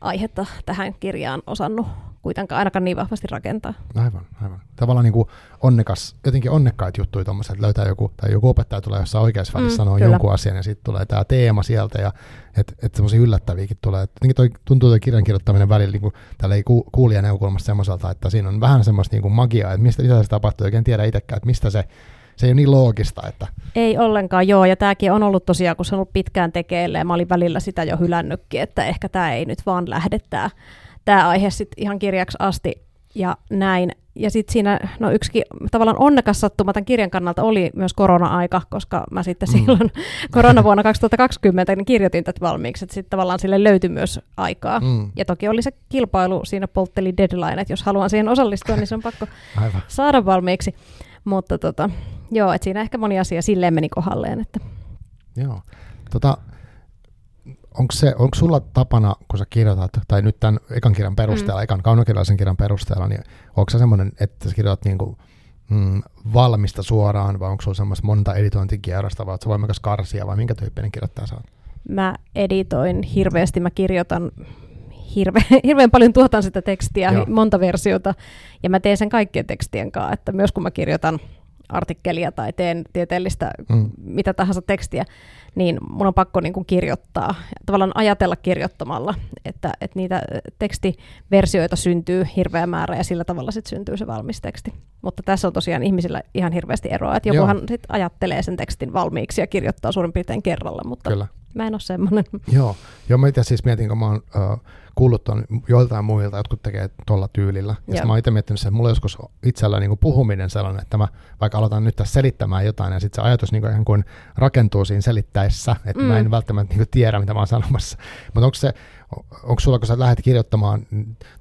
aihetta tähän kirjaan osannut kuitenkaan ainakaan niin vahvasti rakentaa. Aivan, aivan. Tavallaan niin kuin onnekas, jotenkin onnekkaat juttuja tuommoiset, että löytää joku, tai joku opettaja tulee jossain oikeassa välissä mm, sanoa kyllä. jonkun asian, ja sitten tulee tämä teema sieltä, ja että et semmoisia yllättäviäkin tulee. Et jotenkin toi, tuntuu tuo kirjan kirjoittaminen välillä niin kuin, tällä ei ku, kuulijan näkökulmasta semmoiselta, että siinä on vähän semmoista niin kuin magiaa, että mistä mitä se tapahtuu, oikein tiedä itsekään, että mistä se se ei ole niin loogista. Että... Ei ollenkaan, joo, ja tämäkin on ollut tosiaan, kun se on ollut pitkään tekeille, ja mä olin välillä sitä jo hylännytkin, että ehkä tämä ei nyt vaan lähde tämä, tämä aihe sitten ihan kirjaksi asti, ja näin. Ja sitten siinä, no yksikin tavallaan onnekas sattuma tämän kirjan kannalta oli myös korona-aika, koska mä sitten mm. silloin koronavuonna 2020 niin kirjoitin tätä valmiiksi, että sitten tavallaan sille löytyi myös aikaa. Mm. Ja toki oli se kilpailu, siinä poltteli deadline, että jos haluan siihen osallistua, niin se on pakko Aivan. saada valmiiksi. Mutta tota, joo, että siinä ehkä moni asia silleen meni kohdalleen. Että. Joo. Tota, onko, se, onko sulla tapana, kun sä kirjoitat, tai nyt tämän ekan kirjan perusteella, mm. ekan kaunokirjallisen kirjan perusteella, niin onko se semmoinen, että sä kirjoitat niin kuin, mm, valmista suoraan, vai onko sulla semmoista monta editointikierrosta, vai oletko voimakas karsia, vai minkä tyyppinen kirjoittaja sä oot? Mä editoin hirveästi, mä kirjoitan hirve, hirveän paljon tuotan sitä tekstiä, Joo. monta versiota, ja mä teen sen kaikkien tekstien kanssa, että myös kun mä kirjoitan artikkelia tai teen tieteellistä mm. mitä tahansa tekstiä, niin mun on pakko niin kuin kirjoittaa, tavallaan ajatella kirjoittamalla, että, että niitä tekstiversioita syntyy hirveä määrä ja sillä tavalla sitten syntyy se valmis teksti. Mutta tässä on tosiaan ihmisillä ihan hirveästi eroa, että jokuhan sitten ajattelee sen tekstin valmiiksi ja kirjoittaa suurin piirtein kerralla, mutta Kyllä. mä en ole semmoinen. Joo, Joo mä itse siis mietin, kun mä oon uh, kuullut ton joiltain muilta, jotkut tekee tuolla tyylillä. Ja mä oon itse miettinyt että mulla joskus itsellä niin kuin puhuminen sellainen, että mä vaikka aloitan nyt tässä selittämään jotain, ja sitten se ajatus niin kuin ihan kuin rakentuu siinä selittäessä, että mm. mä en välttämättä niin kuin tiedä, mitä mä oon sanomassa. Mutta onko se, onko sulla, kun sä lähdet kirjoittamaan,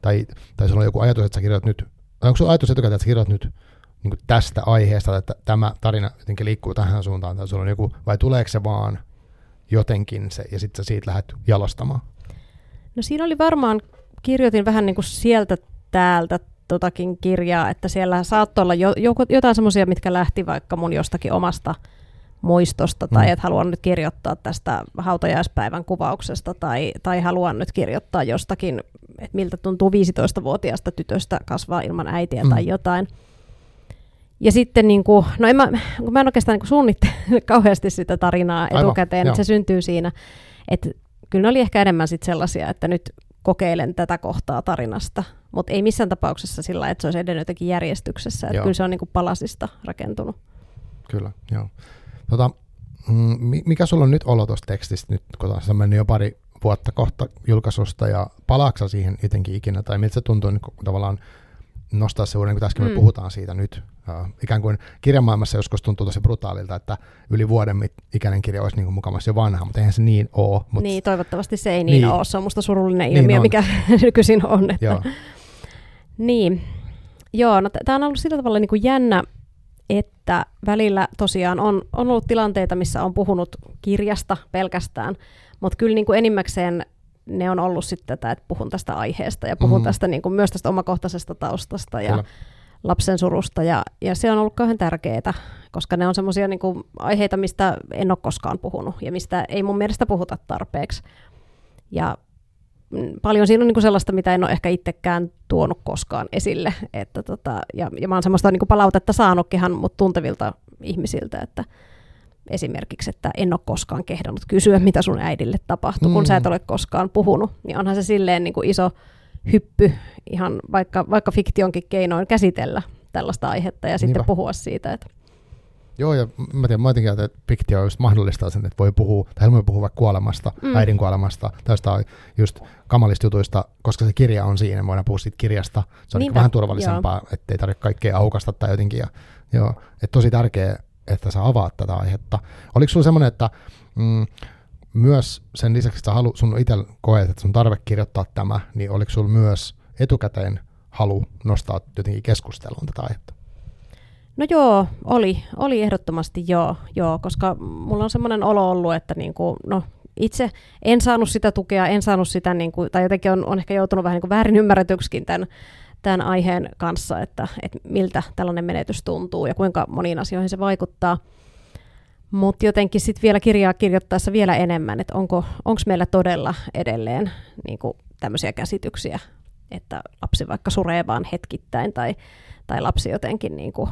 tai, tai sulla on joku ajatus, että sä kirjoitat nyt, onko sulla ajatus etukäteen, että sä kirjoitat nyt niin kuin tästä aiheesta, että tämä tarina jotenkin liikkuu tähän suuntaan, tai sulla on joku, vai tuleeko se vaan jotenkin se, ja sitten sä siitä lähdet jalostamaan? No siinä oli varmaan, kirjoitin vähän niin kuin sieltä täältä totakin kirjaa, että siellä saattoi olla jo, jo, jotain semmoisia, mitkä lähti vaikka mun jostakin omasta muistosta, tai mm. että haluan nyt kirjoittaa tästä hautajaispäivän kuvauksesta, tai, tai haluan nyt kirjoittaa jostakin, että miltä tuntuu 15-vuotiaasta tytöstä kasvaa ilman äitiä mm. tai jotain. Ja sitten, niin kuin, no en mä, kun mä en oikeastaan niin suunnittele kauheasti sitä tarinaa Aivan, etukäteen, että se syntyy siinä, että kyllä ne oli ehkä enemmän sit sellaisia, että nyt kokeilen tätä kohtaa tarinasta, mutta ei missään tapauksessa sillä että se olisi edennyt jotenkin järjestyksessä, että kyllä se on niin kuin palasista rakentunut. Kyllä, joo. Tota, mm, mikä sulla on nyt olo tuosta tekstistä, nyt kun se on mennyt jo pari vuotta kohta julkaisusta, ja palaaksa siihen jotenkin ikinä, tai miltä se tuntuu niin kun tavallaan nostaa se uuden, kun äsken mm. me puhutaan siitä nyt. Uh, ikään kuin kirjamaailmassa joskus tuntuu tosi brutaalilta, että yli vuoden ikäinen kirja olisi niin mukamassa jo vanha, mutta eihän se niin ole. Mutta... Niin, toivottavasti se ei niin, niin ole. Se on musta surullinen niin ilmiö, on. mikä nykyisin on. Että... Joo. Niin. Joo, no tämä on ollut sillä tavalla niin kuin jännä, että välillä tosiaan on, on ollut tilanteita, missä on puhunut kirjasta pelkästään, mutta kyllä niin kuin enimmäkseen ne on ollut sitten tätä, että puhun tästä aiheesta ja puhun mm. tästä niin kuin myös tästä omakohtaisesta taustasta ja Kyllä. lapsen surusta ja, ja se on ollut kauhean tärkeää, koska ne on semmoisia niin aiheita, mistä en ole koskaan puhunut ja mistä ei mun mielestä puhuta tarpeeksi. Ja paljon siinä on niin sellaista, mitä en ole ehkä itsekään tuonut koskaan esille. Että tota, ja, ja mä oon semmoista niin palautetta saanutkin, mutta tuntevilta ihmisiltä, että, esimerkiksi, että en ole koskaan kehdannut kysyä, mitä sun äidille tapahtui, mm. kun sä et ole koskaan puhunut, niin onhan se silleen niin kuin iso hyppy ihan vaikka, vaikka fiktionkin keinoin käsitellä tällaista aihetta ja sitten Niinpä. puhua siitä. Että Joo, ja mä tiedän, mä jotenkin että fiktio just mahdollistaa sen, että voi puhua, tai voi puhua vaikka kuolemasta, mm. äidin kuolemasta, tai jostain just kamalista jutuista, koska se kirja on siinä, voidaan puhua siitä kirjasta. Se on niin vähän turvallisempaa, joo. ettei tarvitse kaikkea aukasta tai jotenkin. Ja, joo, että tosi tärkeää, että sä avaat tätä aihetta. Oliko sulla semmoinen, että mm, myös sen lisäksi, että halu, sun itse koet, että sun tarve kirjoittaa tämä, niin oliko sulla myös etukäteen halu nostaa jotenkin keskusteluun tätä aihetta? No joo, oli, oli ehdottomasti joo, joo, koska mulla on semmoinen olo ollut, että niin kuin, no, itse en saanut sitä tukea, en saanut sitä, niin kuin, tai jotenkin on, on ehkä joutunut vähän niin kuin väärin ymmärretyksikin tämän, tämän aiheen kanssa, että, että miltä tällainen menetys tuntuu ja kuinka moniin asioihin se vaikuttaa. Mutta jotenkin sitten vielä kirjaa kirjoittaessa vielä enemmän, että onko meillä todella edelleen niin tämmöisiä käsityksiä, että lapsi vaikka suree vaan hetkittäin tai, tai lapsi jotenkin niin kuin,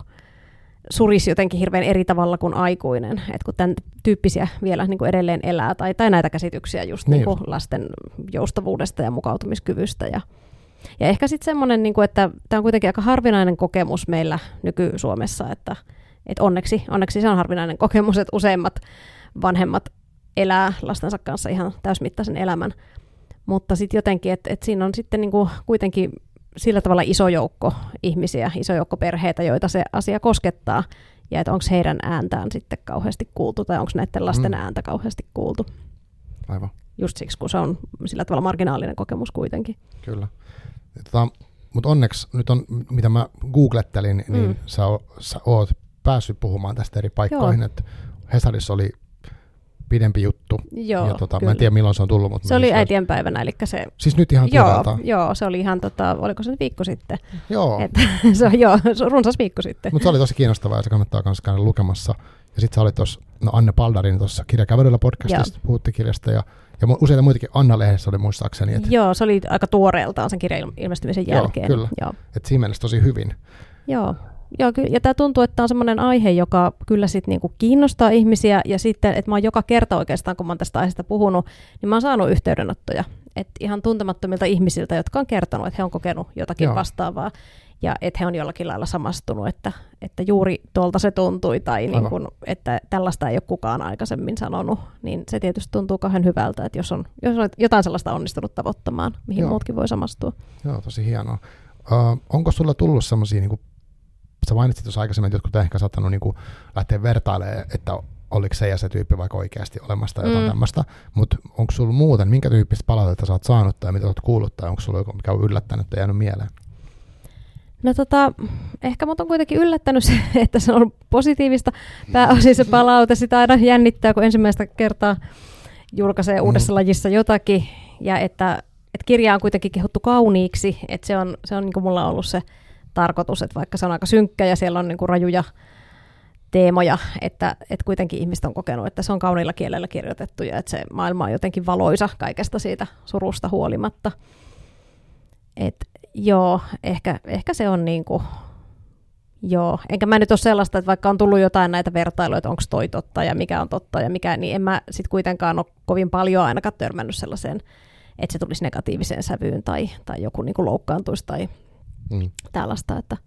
surisi jotenkin hirveän eri tavalla kuin aikuinen, että kun tämän tyyppisiä vielä niin kuin edelleen elää, tai, tai näitä käsityksiä just niin. Niin kuin lasten joustavuudesta ja mukautumiskyvystä. Ja, ja ehkä sitten semmoinen, niin kuin, että tämä on kuitenkin aika harvinainen kokemus meillä nyky-Suomessa, että, että onneksi, onneksi se on harvinainen kokemus, että useimmat vanhemmat elää lastensa kanssa ihan täysmittaisen elämän. Mutta sitten jotenkin, että, että siinä on sitten niin kuin kuitenkin sillä tavalla iso joukko ihmisiä, iso joukko perheitä, joita se asia koskettaa, ja että onko heidän ääntään sitten kauheasti kuultu, tai onko näiden lasten mm. ääntä kauheasti kuultu. Aivan. Just siksi, kun se on sillä tavalla marginaalinen kokemus kuitenkin. Kyllä. Tota, Mutta onneksi nyt on, mitä mä googlettelin, niin mm. sä, o, sä oot päässyt puhumaan tästä eri paikkoihin. Että Hesarissa oli pidempi juttu. Joo, ja tota, mä en tiedä milloin se on tullut. Mutta se oli äitienpäivänä, eli se... Siis nyt ihan joo, joo, se oli ihan, tota, oliko se nyt viikko sitten? Joo. Et, se on, joo, se on runsas viikko sitten. Mutta se oli tosi kiinnostavaa ja se kannattaa myös käydä lukemassa. Ja sitten sä olit tuossa, no Anne Paldarin tuossa Kirjakävelyllä podcastista, puhutti kirjasta ja ja useita muitakin Anna-lehdessä oli muistaakseni. Että... Joo, se oli aika tuoreeltaan sen kirjan ilmestymisen jälkeen. Joo, kyllä. Joo. Et siinä mielessä tosi hyvin. Joo, Joo, ja tämä tuntuu, että tämä on semmoinen aihe, joka kyllä sit niinku kiinnostaa ihmisiä, ja sitten, että mä oon joka kerta oikeastaan, kun mä oon tästä aiheesta puhunut, niin mä oon saanut yhteydenottoja, että ihan tuntemattomilta ihmisiltä, jotka on kertonut, että he on kokenut jotakin Joo. vastaavaa, ja että he on jollakin lailla samastunut, että, että juuri tuolta se tuntui, tai niin kun, että tällaista ei ole kukaan aikaisemmin sanonut, niin se tietysti tuntuu kauhean hyvältä, että jos on, jos on jotain sellaista onnistunut tavoittamaan, mihin Joo. muutkin voi samastua. Joo, tosi hienoa. Uh, onko sulla tullut sellaisia niin sä mainitsit tuossa aikaisemmin, että jotkut ehkä saattanut niin kuin lähteä vertailemaan, että oliko se ja se tyyppi vaikka oikeasti olemassa tai jotain mm. tämmöistä, mutta onko sulla muuten, minkä tyyppistä palautetta sä oot saanut tai mitä oot kuullut tai onko sulla joku, mikä on yllättänyt tai jäänyt mieleen? No tota, ehkä mut on kuitenkin yllättänyt se, että se on ollut positiivista. Pääosin se palaute sitä aina jännittää, kun ensimmäistä kertaa julkaisee mm. uudessa lajissa jotakin ja että, että kirja on kuitenkin kehuttu kauniiksi, että se on, se on niin mulla ollut se tarkoitus, että vaikka se on aika synkkä ja siellä on niin rajuja teemoja, että, että kuitenkin ihmiset on kokenut, että se on kauniilla kielellä kirjoitettu ja että se maailma on jotenkin valoisa kaikesta siitä surusta huolimatta. Et, joo, ehkä, ehkä se on niin kuin, joo, enkä mä nyt ole sellaista, että vaikka on tullut jotain näitä vertailuja, että onko toi totta ja mikä on totta ja mikä, niin en mä sitten kuitenkaan ole kovin paljon ainakaan törmännyt sellaiseen, että se tulisi negatiiviseen sävyyn tai, tai joku niin kuin loukkaantuisi tai mm. tällaista, että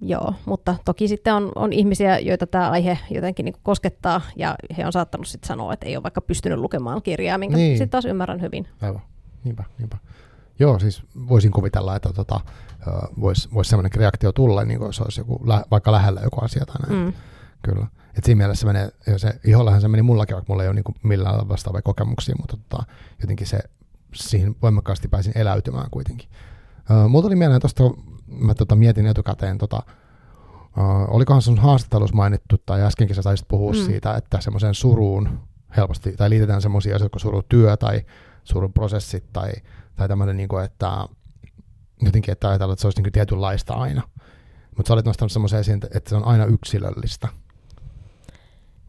Joo, mutta toki sitten on, on ihmisiä, joita tämä aihe jotenkin niin koskettaa, ja he on saattanut sitten sanoa, että ei ole vaikka pystynyt lukemaan kirjaa, minkä niin. sitten taas ymmärrän hyvin. Aivan, niinpä, niinpä. Joo, siis voisin kuvitella, että tota, voisi vois sellainen reaktio tulla, niin kuin se olisi joku, vaikka lähellä joku asia tai näin. Mm. Kyllä. Et siinä mielessä menee, se, ihollahan se meni mullakin, vaikka mulla ei ole niin millään vastaavia kokemuksia, mutta tota, jotenkin se, siihen voimakkaasti pääsin eläytymään kuitenkin. Uh, mulla tuli mieleen tuosta, mä tota, mietin etukäteen, tota, uh, olikohan sun haastattelussa mainittu, tai äskenkin sä taisit puhua mm. siitä, että semmoiseen suruun helposti, tai liitetään semmoisia asioita kuin surun työ tai surun prosessit, tai, tai tämmöinen, niin kuin, että jotenkin, että ajatellaan, että se olisi niin tietynlaista aina. Mutta sä olet nostanut semmoisen esiin, että se on aina yksilöllistä.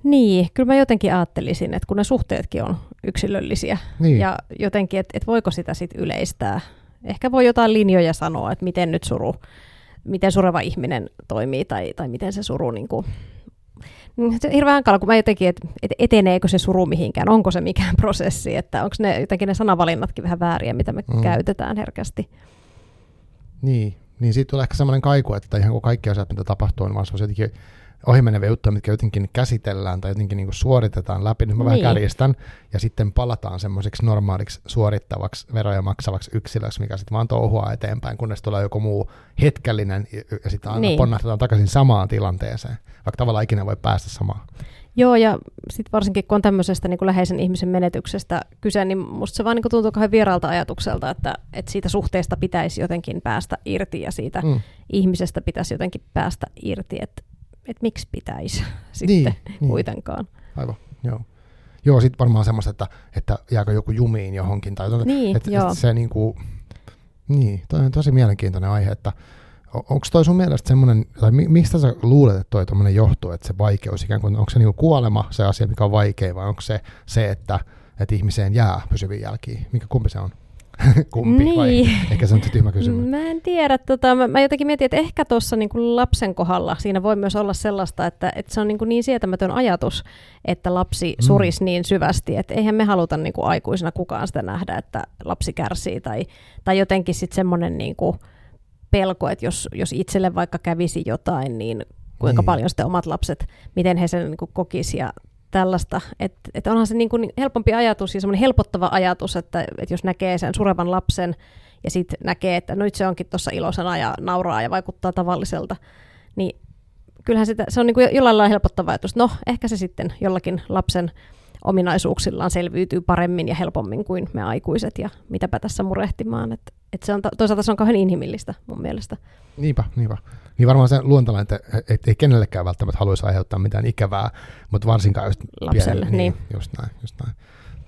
Niin, kyllä mä jotenkin ajattelisin, että kun ne suhteetkin on yksilöllisiä, niin. ja jotenkin, että, että voiko sitä sitten yleistää ehkä voi jotain linjoja sanoa, että miten nyt suru, miten sureva ihminen toimii tai, tai miten se suru niin kuin, hirveän hankala, kun mä jotenkin, että et eteneekö se suru mihinkään, onko se mikään prosessi, että onko ne jotenkin ne sanavalinnatkin vähän vääriä, mitä me mm. käytetään herkästi. Niin, niin siitä tulee ehkä semmoinen kaiku, että ihan kuin kaikki asiat, mitä tapahtuu, on vaan se jotenkin ohimeneviä juttuja, mitkä jotenkin käsitellään tai jotenkin niin suoritetaan läpi. Nyt mä niin. vähän kärjistän ja sitten palataan semmoiseksi normaaliksi suorittavaksi veroja maksavaksi yksilöksi, mikä sitten vaan touhua eteenpäin, kunnes tulee joku muu hetkellinen ja sitten aina niin. ponnahtetaan takaisin samaan tilanteeseen, vaikka tavallaan ikinä voi päästä samaan. Joo, ja sitten varsinkin kun on tämmöisestä niin kuin läheisen ihmisen menetyksestä kyse, niin musta se vaan niin kuin tuntuu kauhean vieraalta ajatukselta, että, että siitä suhteesta pitäisi jotenkin päästä irti ja siitä mm. ihmisestä pitäisi jotenkin päästä irti. Että että miksi pitäisi sitten niin, niin, kuitenkaan. Aivan, joo. Joo, sitten varmaan semmoista, että, että jääkö joku jumiin johonkin. Tai jotain, niin, että, joo. Että se niin kuin, niin, toi on tosi mielenkiintoinen aihe, että onko toi sun mielestä semmoinen, tai mistä sä luulet, että toi tuommoinen johtuu, että se vaikeus ikään kuin, onko se niin kuolema se asia, mikä on vaikea, vai onko se se, että, että ihmiseen jää pysyviä jälkiä? Mikä kumpi se on? Kumpi niin. vai? Ehkä se on tyhmä kysymys. Mä en tiedä. Tota, mä, mä jotenkin mietin, että ehkä tuossa niin lapsen kohdalla siinä voi myös olla sellaista, että, että se on niin, kuin niin sietämätön ajatus, että lapsi mm. surisi niin syvästi, että eihän me haluta niin kuin aikuisena kukaan sitä nähdä, että lapsi kärsii tai, tai jotenkin sitten semmoinen niin kuin pelko, että jos, jos itselle vaikka kävisi jotain, niin kuinka niin. paljon sitten omat lapset, miten he sen niin kuin kokisi ja tällaista, että, että onhan se niin kuin helpompi ajatus ja semmoinen helpottava ajatus, että, että jos näkee sen surevan lapsen ja sitten näkee, että nyt se onkin tuossa iloisena ja nauraa ja vaikuttaa tavalliselta, niin kyllähän sitä, se on niin kuin jollain lailla helpottava ajatus. No, ehkä se sitten jollakin lapsen ominaisuuksillaan selviytyy paremmin ja helpommin kuin me aikuiset ja mitäpä tässä murehtimaan. Että, että se on, toisaalta se on kauhean inhimillistä mun mielestä. Niinpä, niinpä. Niin varmaan se luontainen, että et, ei kenellekään välttämättä haluaisi aiheuttaa mitään ikävää, mutta varsinkaan just Lapselle, pieni, niin, niin. Just näin, just näin.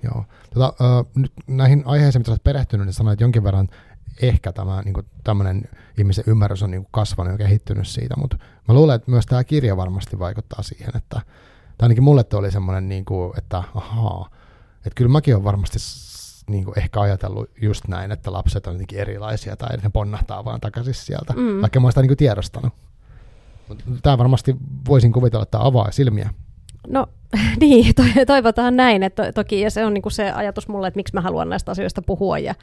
Joo. Tota, uh, nyt näihin aiheisiin, mitä olet perehtynyt, niin sanoit jonkin verran ehkä tämä niin tämmöinen ihmisen ymmärrys on niin kuin kasvanut ja kehittynyt siitä, mutta mä luulen, että myös tämä kirja varmasti vaikuttaa siihen, että tai ainakin mulle oli semmoinen, niin kuin, että ahaa, että kyllä mäkin olen varmasti niin kuin ehkä ajatellut just näin, että lapset on jotenkin erilaisia tai ne ponnahtaa vaan takaisin sieltä, mm. vaikka mä oon sitä niin kuin tiedostanut. Tämä varmasti voisin kuvitella, että avaa silmiä. No niin, to- toivotaan näin. Että to- toki ja se on niinku se ajatus mulle, että miksi mä haluan näistä asioista puhua ja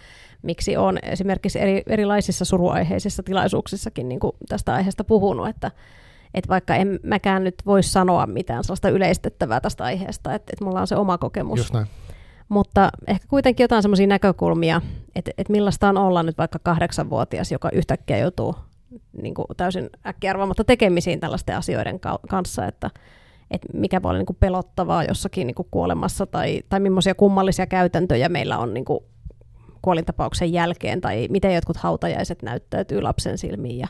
miksi on esimerkiksi eri, erilaisissa suruaiheisissa tilaisuuksissakin niinku tästä aiheesta puhunut, että et vaikka en mäkään nyt voi sanoa mitään sellaista yleistettävää tästä aiheesta, että et mulla on se oma kokemus. Just näin. Mutta ehkä kuitenkin jotain semmoisia näkökulmia, että, että millaista on olla nyt vaikka kahdeksanvuotias, joka yhtäkkiä joutuu niin kuin täysin äkkiarvaamatta tekemisiin tällaisten asioiden kanssa, että, että mikä voi olla niin kuin pelottavaa jossakin niin kuin kuolemassa tai, tai millaisia kummallisia käytäntöjä meillä on niin kuin kuolintapauksen jälkeen tai miten jotkut hautajaiset näyttäytyy lapsen silmiin. Ja,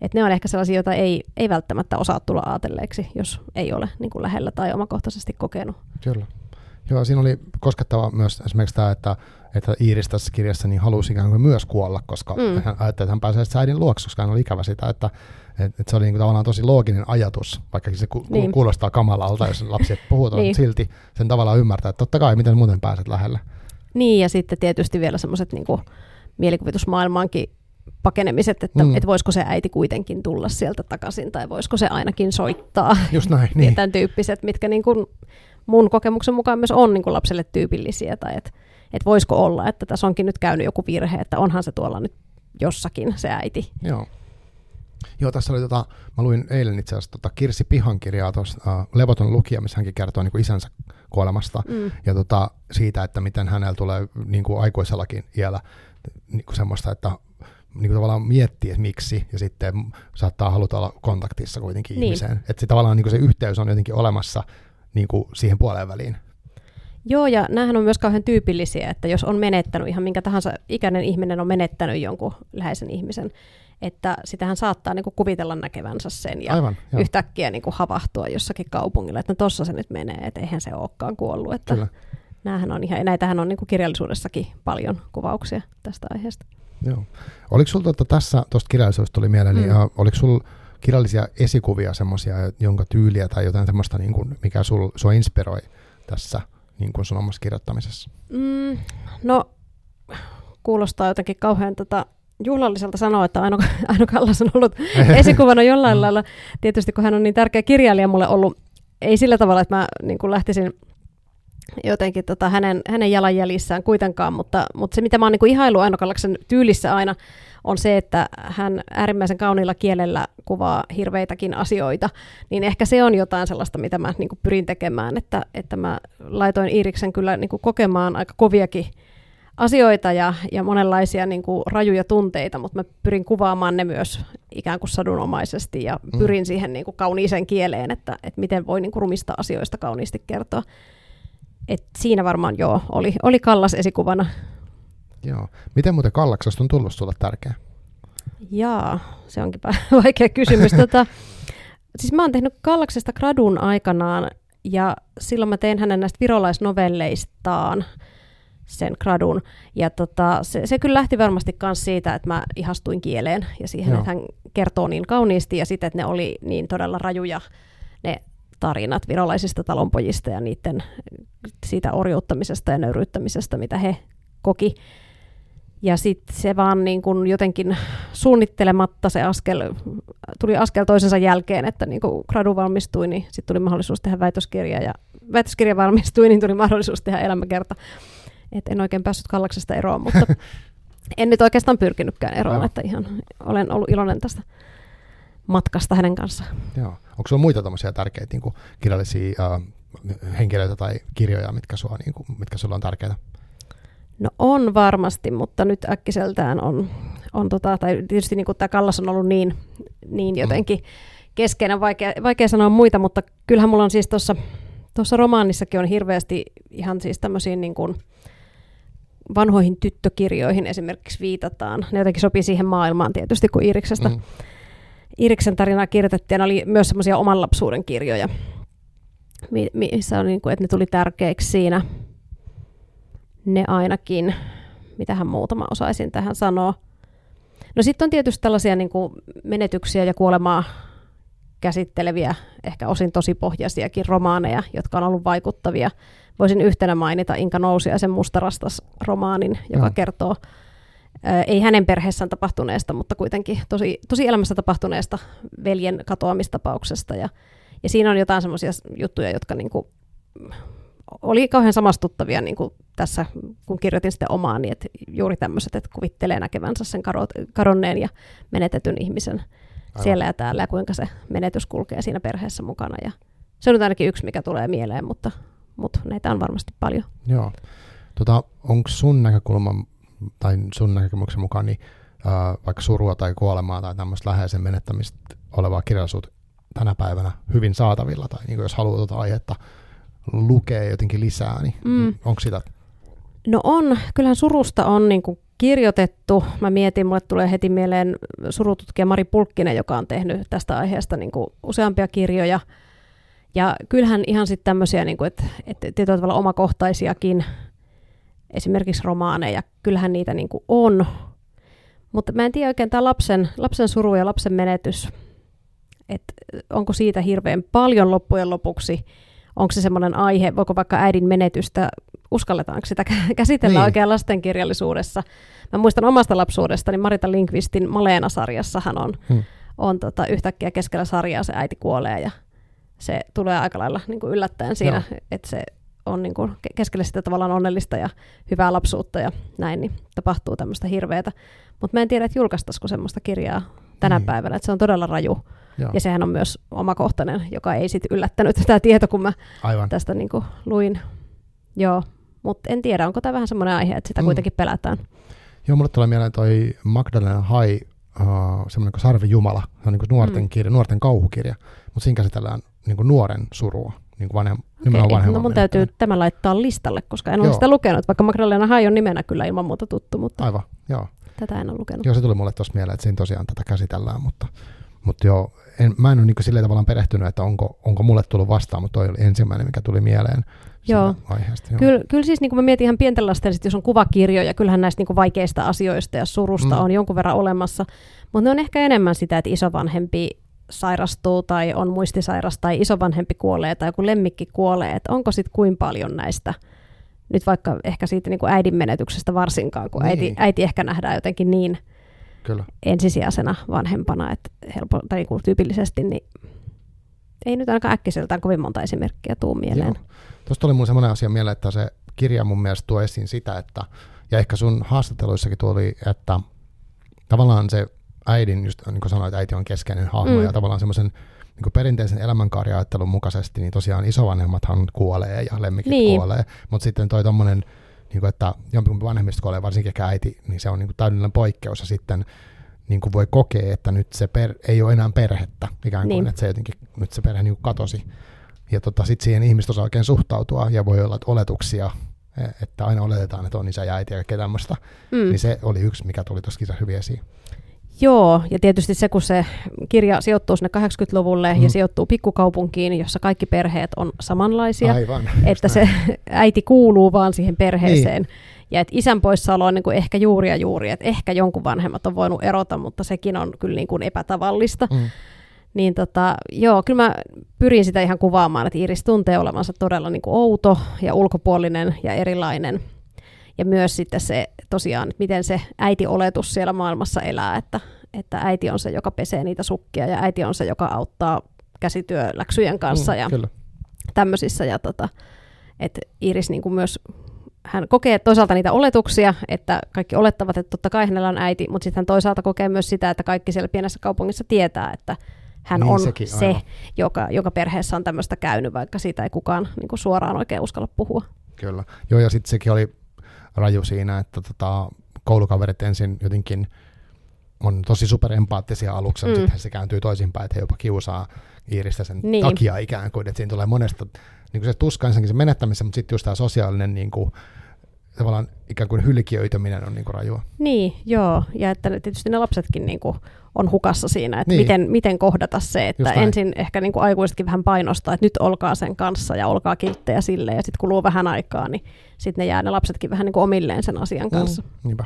että ne on ehkä sellaisia, joita ei, ei välttämättä osaa tulla ajatelleeksi, jos ei ole niin kuin lähellä tai omakohtaisesti kokenut. Kyllä. Joo, siinä oli koskettava myös esimerkiksi tämä, että, että Iiris tässä kirjassa niin halusi ikään kuin myös kuolla, koska mm. hän ajatteli, että hän pääsee äidin luokse, koska hän oli ikävä sitä, että, että, että se oli niin kuin tavallaan tosi looginen ajatus, vaikka se ku, niin. kuulostaa kamalalta, jos lapsi puhutaan, niin. silti sen tavallaan ymmärtää, että totta kai, miten muuten pääset lähelle. Niin, ja sitten tietysti vielä semmoiset niin mielikuvitusmaailmaankin pakenemiset, että mm. et voisiko se äiti kuitenkin tulla sieltä takaisin, tai voisiko se ainakin soittaa. Just näin, niin. tämän tyyppiset, mitkä niin kuin mun kokemuksen mukaan myös on niin kuin lapselle tyypillisiä, tai että et voisiko olla, että tässä onkin nyt käynyt joku virhe, että onhan se tuolla nyt jossakin se äiti. Joo. Joo, tässä oli, tota, mä luin eilen itse asiassa tota Kirsi Pihan kirjaa tuossa uh, Levoton lukija, missä hänkin kertoo niin kuin isänsä kuolemasta mm. ja tota, siitä, että miten hänellä tulee niin kuin aikuisellakin iällä niin kuin semmoista, että niin kuin tavallaan miettiä, että miksi, ja sitten saattaa haluta olla kontaktissa kuitenkin niin. ihmiseen. Että se tavallaan niin kuin se yhteys on jotenkin olemassa niin kuin siihen puoleen väliin. Joo, ja näähän on myös kauhean tyypillisiä, että jos on menettänyt, ihan minkä tahansa ikäinen ihminen on menettänyt jonkun läheisen ihmisen, että sitähän saattaa niin kuin kuvitella näkevänsä sen ja Aivan, yhtäkkiä niin kuin havahtua jossakin kaupungilla, että no tossa se nyt menee, että eihän se olekaan kuollut. Että Kyllä. Näähän on ihan, näitähän on niin kuin kirjallisuudessakin paljon kuvauksia tästä aiheesta. Joo. Oliko tuota, tässä, tuosta kirjallisuudesta tuli mieleen, niin, mm. niin, oliko sinulla kirjallisia esikuvia, semmoisia, jonka tyyliä tai jotain semmoista, niin kuin, mikä sul, sua inspiroi tässä niin kuin sun omassa kirjoittamisessa? Mm, no, kuulostaa jotenkin kauhean tota, juhlalliselta sanoa, että Aino, Aino Kallas on ollut esikuvana jollain lailla. Tietysti kun hän on niin tärkeä kirjailija mulle ollut ei sillä tavalla, että mä niin kuin lähtisin jotenkin tota, hänen, hänen jalanjäljissään kuitenkaan, mutta, mutta se mitä mä oon niin ihailu Aino Kallaksen tyylissä aina, on se, että hän äärimmäisen kauniilla kielellä kuvaa hirveitäkin asioita, niin ehkä se on jotain sellaista, mitä mä niin kuin pyrin tekemään, että, että mä laitoin Iiriksen kyllä niin kuin kokemaan aika koviakin asioita ja, ja monenlaisia niin kuin rajuja tunteita, mutta mä pyrin kuvaamaan ne myös ikään kuin sadunomaisesti ja mm. pyrin mm. siihen niin kuin kauniiseen kieleen, että, että miten voi niin kuin rumista asioista kauniisti kertoa. Et siinä varmaan joo, oli, oli Kallas esikuvana. Joo. Miten muuten Kallaksesta on tullut sulle tärkeä? Jaa, se onkin vaikea kysymys. tota, siis mä oon tehnyt Kallaksesta gradun aikanaan ja silloin mä tein hänen näistä virolaisnovelleistaan sen gradun. Ja tota, se, se kyllä lähti varmasti myös siitä, että mä ihastuin kieleen ja siihen, Joo. että hän kertoo niin kauniisti ja sitten, että ne oli niin todella rajuja ne tarinat virolaisista talonpojista ja niiden siitä orjuuttamisesta ja nöyryyttämisestä, mitä he koki. Ja sitten se vaan niin kun jotenkin suunnittelematta se askel, tuli askel toisensa jälkeen, että niin kun gradu valmistui, niin sitten tuli mahdollisuus tehdä väitöskirja ja väitöskirja valmistui, niin tuli mahdollisuus tehdä elämäkerta. Et en oikein päässyt Kallaksesta eroon, mutta en nyt oikeastaan pyrkinytkään eroon, että ihan olen ollut iloinen tästä matkasta hänen kanssaan. Joo. Onko sinulla muita tämmöisiä tärkeitä niin kirjallisia äh, henkilöitä tai kirjoja, mitkä, sua, niin kuin, mitkä sulla on tärkeitä? No on varmasti, mutta nyt äkkiseltään on, on tota, tai tietysti niin kuin tämä Kallas on ollut niin, niin mm. jotenkin keskeinen, vaikea, vaikea sanoa muita, mutta kyllähän mulla on siis tuossa tuossa romaanissakin on hirveästi ihan siis tämmöisiin niin kuin vanhoihin tyttökirjoihin esimerkiksi viitataan. Ne jotenkin sopii siihen maailmaan tietysti, kun Iiriksestä mm. Iiriksen tarinaa kirjoitettiin, oli myös semmoisia oman lapsuuden kirjoja, missä on, niin kuin, että ne tuli tärkeiksi siinä. Ne ainakin, mitähän muutama osaisin tähän sanoa. No sitten on tietysti tällaisia niin kuin menetyksiä ja kuolemaa käsitteleviä, ehkä osin tosi pohjaisiakin romaaneja, jotka on ollut vaikuttavia. Voisin yhtenä mainita Inka Nousiaisen Mustarastas-romaanin, joka ja. kertoo ei hänen perheessään tapahtuneesta, mutta kuitenkin tosi, tosi elämässä tapahtuneesta veljen katoamistapauksesta. Ja, ja siinä on jotain semmoisia juttuja, jotka niin kuin, oli kauhean samastuttavia niin kuin tässä, kun kirjoitin sitten omaan, niin että juuri tämmöiset, että kuvittelee näkevänsä sen kadonneen ja menetetyn ihmisen Aivan. siellä ja täällä, ja kuinka se menetys kulkee siinä perheessä mukana. Ja se on nyt ainakin yksi, mikä tulee mieleen, mutta, mutta näitä on varmasti paljon. Joo. Tota, onko sun näkökulma tai sun näkemyksen mukaan, niin ää, vaikka surua tai kuolemaa tai tämmöistä läheisen menettämistä olevaa kirjallisuutta tänä päivänä hyvin saatavilla, tai niin jos haluaa tuota aihetta lukea jotenkin lisää, niin mm. onko sitä? No on, kyllähän surusta on niin kuin kirjoitettu. Mä mietin, mulle tulee heti mieleen surututkija Mari Pulkkinen, joka on tehnyt tästä aiheesta niin kuin useampia kirjoja. Ja kyllähän ihan sitten tämmöisiä, niin kuin, että, että tietyllä tavalla omakohtaisiakin esimerkiksi romaaneja, kyllähän niitä niin kuin on. Mutta mä en tiedä oikein tämä lapsen, lapsen suru ja lapsen menetys, että onko siitä hirveän paljon loppujen lopuksi, onko se semmoinen aihe, voiko vaikka äidin menetystä, uskalletaanko sitä käsitellä niin. oikein lastenkirjallisuudessa. Mä muistan omasta lapsuudestani Marita Linkvistin Maleena-sarjassahan on, hmm. on tota, yhtäkkiä keskellä sarjaa se äiti kuolee ja se tulee aika lailla niin kuin yllättäen siinä, että se on niin kuin keskellä sitä tavallaan onnellista ja hyvää lapsuutta ja näin, niin tapahtuu tämmöistä hirveätä. Mutta mä en tiedä, että julkaistaisiko semmoista kirjaa tänä niin. päivänä, että se on todella raju. Joo. Ja sehän on myös omakohtainen, joka ei sitten yllättänyt tätä tieto, kun mä Aivan. tästä niin kuin luin. Joo, mutta en tiedä, onko tämä vähän semmoinen aihe, että sitä mm. kuitenkin pelätään. Joo, mulle tulee mieleen toi Magdalena Hai, uh, semmoinen kuin Sarvi Jumala, se on niin kuin nuorten, mm. kirja, nuorten kauhukirja, mutta siinä käsitellään niin kuin nuoren surua niin kuin vanhem, okay. No mun täytyy tämä laittaa listalle, koska en joo. ole sitä lukenut, vaikka Magdalena Hai on nimenä kyllä ilman muuta tuttu, mutta Aivan, joo. tätä en ole lukenut. Joo, se tuli mulle tuossa mieleen, että siinä tosiaan tätä käsitellään, mutta, mutta joo, en, mä en ole niin sillä tavallaan perehtynyt, että onko, onko mulle tullut vastaan, mutta toi oli ensimmäinen, mikä tuli mieleen. Joo. Aiheesta, joo. Kyllä, kyllä siis niin kuin mä mietin ihan pienten lasten, jos on kuvakirjoja, kyllähän näistä niin kuin vaikeista asioista ja surusta mm. on jonkun verran olemassa, mutta ne on ehkä enemmän sitä, että isovanhempi sairastuu tai on muistisairas tai isovanhempi kuolee tai joku lemmikki kuolee, että onko sitten kuin paljon näistä, nyt vaikka ehkä siitä niin kuin äidin menetyksestä varsinkaan, kun niin. äiti, äiti ehkä nähdään jotenkin niin Kyllä. ensisijaisena vanhempana, että helpo, tai niin kuin tyypillisesti, niin ei nyt ainakaan äkkiseltään kovin monta esimerkkiä tuu mieleen. Tuosta oli mun semmoinen asia mieleen, että se kirja mun mielestä tuo esiin sitä, että, ja ehkä sun haastatteluissakin tuli, että tavallaan se äidin, just niin kuin sanoit, äiti on keskeinen hahmo, mm. ja tavallaan semmoisen niin perinteisen elämänkaariajattelun mukaisesti, niin tosiaan isovanhemmathan kuolee ja lemmikit niin. kuolee, mutta sitten toi tommonen, niin kuin, että jompikumpi vanhemmista kuolee, varsinkin ehkä äiti, niin se on niin kuin täydellinen poikkeus, ja sitten niin kuin voi kokea, että nyt se per, ei ole enää perhettä, ikään kuin, niin. että se jotenkin, nyt se perhe niin kuin katosi. Ja tota, sitten siihen ihmiset osaa oikein suhtautua, ja voi olla oletuksia, e, että aina oletetaan, että on isä ja äiti ja kaikkea tämmöistä. Mm. Niin se oli yksi, mikä tuli tuossa hyvin esiin. Joo, ja tietysti se, kun se kirja sijoittuu sinne 80-luvulle mm. ja sijoittuu pikkukaupunkiin, jossa kaikki perheet on samanlaisia, Aivan, että se äiti kuuluu vaan siihen perheeseen. Niin. Ja että isän poissaolo on niin kuin ehkä juuri ja juuri, että ehkä jonkun vanhemmat on voinut erota, mutta sekin on kyllä niin kuin epätavallista. Mm. Niin tota, joo, kyllä mä pyrin sitä ihan kuvaamaan, että Iris tuntee olevansa todella niin kuin outo ja ulkopuolinen ja erilainen. Ja myös sitten se tosiaan, että miten se äiti-oletus siellä maailmassa elää, että, että äiti on se, joka pesee niitä sukkia ja äiti on se, joka auttaa käsityöläksyjen kanssa mm, ja kyllä. tämmöisissä. Ja tota, että Iris niin kuin myös hän kokee toisaalta niitä oletuksia, että kaikki olettavat, että totta kai hänellä on äiti, mutta sitten hän toisaalta kokee myös sitä, että kaikki siellä pienessä kaupungissa tietää, että hän niin on sekin, se, joka, joka perheessä on tämmöistä käynyt, vaikka siitä ei kukaan niin kuin suoraan oikein uskalla puhua. Kyllä. Joo, ja sitten sekin oli raju siinä, että tota, koulukaverit ensin jotenkin on tosi superempaattisia aluksi, mm. mutta sitten se kääntyy toisinpäin, että he jopa kiusaa Iiristä sen niin. takia ikään kuin, että siinä tulee monesta niin kuin se tuska ensinnäkin se menettämisen, mutta sitten just tämä sosiaalinen niin kuin, tavallaan ikään kuin hylkiöityminen on niin kuin rajua. Niin, joo, ja että tietysti ne lapsetkin niin kuin on hukassa siinä, että niin. miten, miten kohdata se, että ensin ehkä niin kuin aikuisetkin vähän painostaa, että nyt olkaa sen kanssa ja olkaa kilttejä sille, ja sitten kuluu vähän aikaa, niin sitten ne jää ne lapsetkin vähän niin kuin omilleen sen asian kanssa. Mm, niinpä.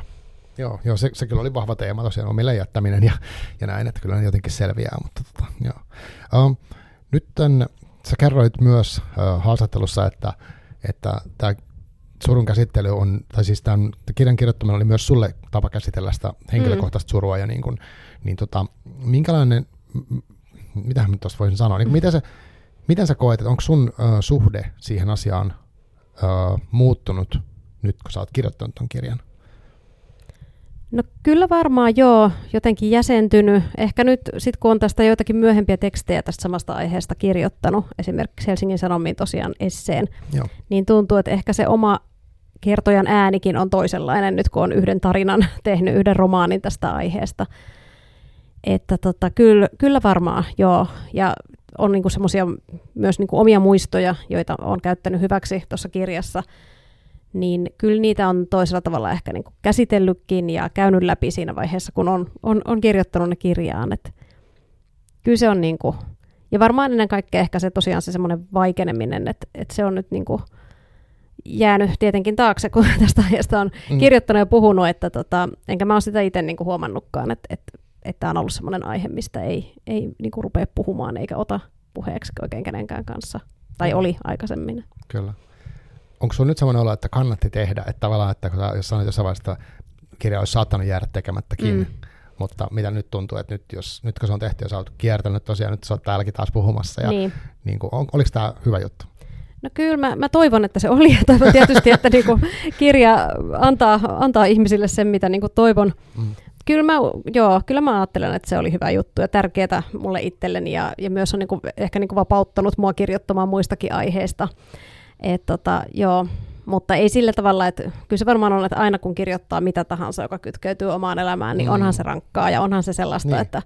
Joo, joo se, se kyllä oli vahva teema tosiaan, omille jättäminen ja, ja näin, että kyllä ne jotenkin selviää, mutta tota, joo. Um, nyt tämän, sä kerroit myös uh, haastattelussa, että, että tämä surun käsittely on, tai siis tämän kirjan kirjoittaminen oli myös sulle tapa käsitellä sitä henkilökohtaista mm. surua, ja niin kuin, niin tota, minkälainen, mitä mä tuosta voisin sanoa, niin miten, se, miten sä koet, että onko sun uh, suhde siihen asiaan uh, muuttunut nyt, kun sä oot kirjoittanut ton kirjan? No kyllä varmaan joo, jotenkin jäsentynyt. Ehkä nyt sitten kun on tästä joitakin myöhempiä tekstejä tästä samasta aiheesta kirjoittanut, esimerkiksi Helsingin Sanomiin tosiaan esseen, joo. niin tuntuu, että ehkä se oma kertojan äänikin on toisenlainen nyt, kun on yhden tarinan tehnyt, yhden romaanin tästä aiheesta. Että tota, kyllä, kyllä varmaan, joo. Ja on niinku semmoisia myös niinku omia muistoja, joita olen käyttänyt hyväksi tuossa kirjassa. Niin kyllä niitä on toisella tavalla ehkä niinku käsitellytkin ja käynyt läpi siinä vaiheessa, kun on, on, on kirjoittanut ne kirjaan. Et kyllä se on niinku, ja varmaan ennen kaikkea ehkä se tosiaan se semmoinen vaikeneminen, että, että se on nyt niinku, jäänyt tietenkin taakse, kun tästä aiheesta on mm. kirjoittanut ja puhunut, että tota, enkä mä ole sitä itse niin kuin huomannutkaan, että, että, että tämä on ollut sellainen aihe, mistä ei, ei niin kuin rupea puhumaan eikä ota puheeksi oikein kenenkään kanssa, tai oli aikaisemmin. Kyllä. Onko sinulla nyt sellainen olo, että kannatti tehdä, että tavallaan, että kun sä, jos sanoit jossain vaiheessa, että kirja olisi saattanut jäädä tekemättäkin, mm. mutta mitä nyt tuntuu, että nyt, jos, nyt kun se on tehty ja sä oot kiertänyt tosiaan, nyt sä oot täälläkin taas puhumassa, ja niin. Niin kuin, on, oliko tämä hyvä juttu? No kyllä mä, mä toivon, että se oli. Ja toivon tietysti, että niinku kirja antaa, antaa ihmisille sen, mitä niinku toivon. Mm. Kyllä mä, joo, kyllä mä ajattelen, että se oli hyvä juttu ja tärkeää mulle itselleni ja, ja myös on niinku, ehkä niinku vapauttanut mua kirjoittamaan muistakin aiheista. Et tota, joo, mutta ei sillä tavalla, että kyllä se varmaan on, että aina kun kirjoittaa mitä tahansa, joka kytkeytyy omaan elämään, niin mm. onhan se rankkaa ja onhan se sellaista, niin. että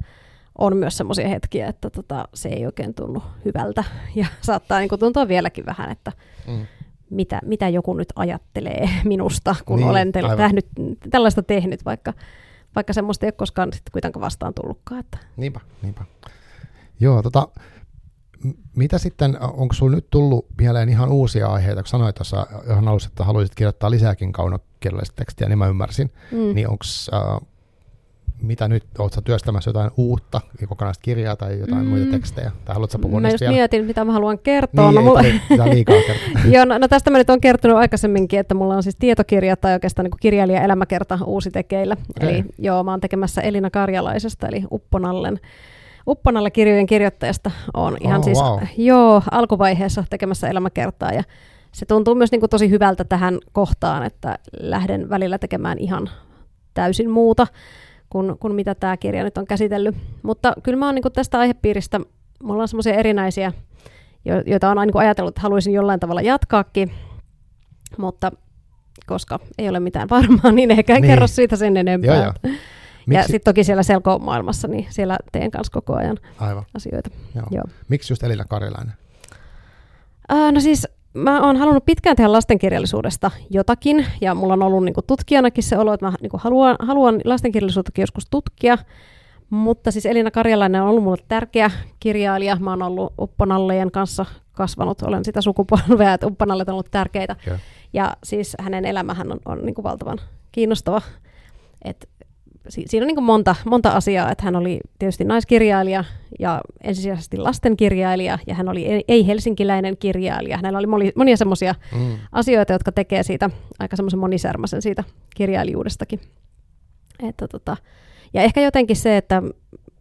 on myös semmoisia hetkiä, että tota, se ei oikein tunnu hyvältä ja saattaa niin tuntua vieläkin vähän, että mm. mitä, mitä joku nyt ajattelee minusta, kun niin, olen te- tähnyt, tällaista tehnyt, vaikka, vaikka semmoista ei ole koskaan sitten kuitenkaan vastaan tullutkaan. Että. Niinpä, niinpä. Joo, tota, mitä sitten, onko sinulla nyt tullut mieleen ihan uusia aiheita, kun sanoit tuossa ihan alussa, että haluaisit kirjoittaa lisääkin kaunokielellistä tekstiä, niin mä ymmärsin, mm. niin onko äh, mitä nyt, oletko työstämässä jotain uutta, kokonaista kirjaa tai jotain mm. muita tekstejä? Tai haluatko puhua mä just vielä? mietin, mitä mä haluan kertoa. Niin, no, mulla... liikaa joo, no, no, tästä mä nyt olen kertonut aikaisemminkin, että mulla on siis tietokirja tai oikeastaan niin kirjailija elämäkerta uusi tekeillä. Okay. Eli joo, mä oon tekemässä Elina Karjalaisesta, eli Upponallen Uppanalla kirjojen kirjoittajasta on ihan Oh, siis wow. joo, alkuvaiheessa tekemässä elämäkertaa ja se tuntuu myös niin kuin tosi hyvältä tähän kohtaan, että lähden välillä tekemään ihan täysin muuta kuin, kuin mitä tämä kirja nyt on käsitellyt. Mutta kyllä mä oon niin kuin tästä aihepiiristä, mulla on semmoisia erinäisiä, jo- joita on niin ajatellut, että haluaisin jollain tavalla jatkaakin, mutta koska ei ole mitään varmaa, niin ehkä en Niin. kerro siitä sen enempää. Joo, joo. Ja Miksi, sitten toki siellä selko-maailmassa, niin siellä teen kanssa koko ajan aivan, asioita. joo. Joo. Miksi just Elina Karilainen? Ää, no siis mä oon halunnut pitkään tehdä lastenkirjallisuudesta jotakin, ja mulla on ollut niinku tutkijanakin se olo, että mä niinku haluan, haluan lastenkirjallisuuttakin joskus tutkia, mutta siis Elina Karjalainen on ollut mulle tärkeä kirjailija. Mä oon ollut Upponallejen kanssa kasvanut, olen sitä sukupolvea, että Upponallet on ollut tärkeitä. Joo. Ja siis hänen elämähän on, on niin kuin valtavan kiinnostava. Et si- siinä on niin kuin monta, monta asiaa, että hän oli tietysti naiskirjailija ja ensisijaisesti lastenkirjailija ja hän oli ei- ei-helsinkiläinen kirjailija. Hänellä oli moni, monia semmoisia Mm. asioita, jotka tekee siitä aika semmoisen monisärmäisen siitä kirjailijuudestakin. Että tota, ja ehkä jotenkin se, että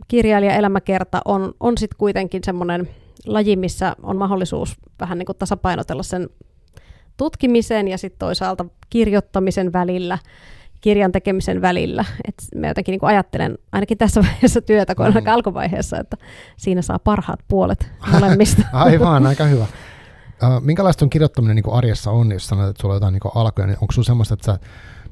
kirjailija elämäkerta on, on sitten kuitenkin semmoinen laji, missä on mahdollisuus vähän niin kuin tasapainotella sen tutkimisen ja sitten toisaalta kirjoittamisen välillä, kirjan tekemisen välillä. Et mä jotenkin niin kuin ajattelen, ainakin tässä vaiheessa työtä, kun on Mm. aika alkuvaiheessa, että siinä saa parhaat puolet molemmista. Aivan, aika hyvä. Minkälaista on kirjoittaminen niin kuin arjessa on, jos sanoit, että sulla on jotain niin kuin alkuja, niin onko sulla semmoista, että sä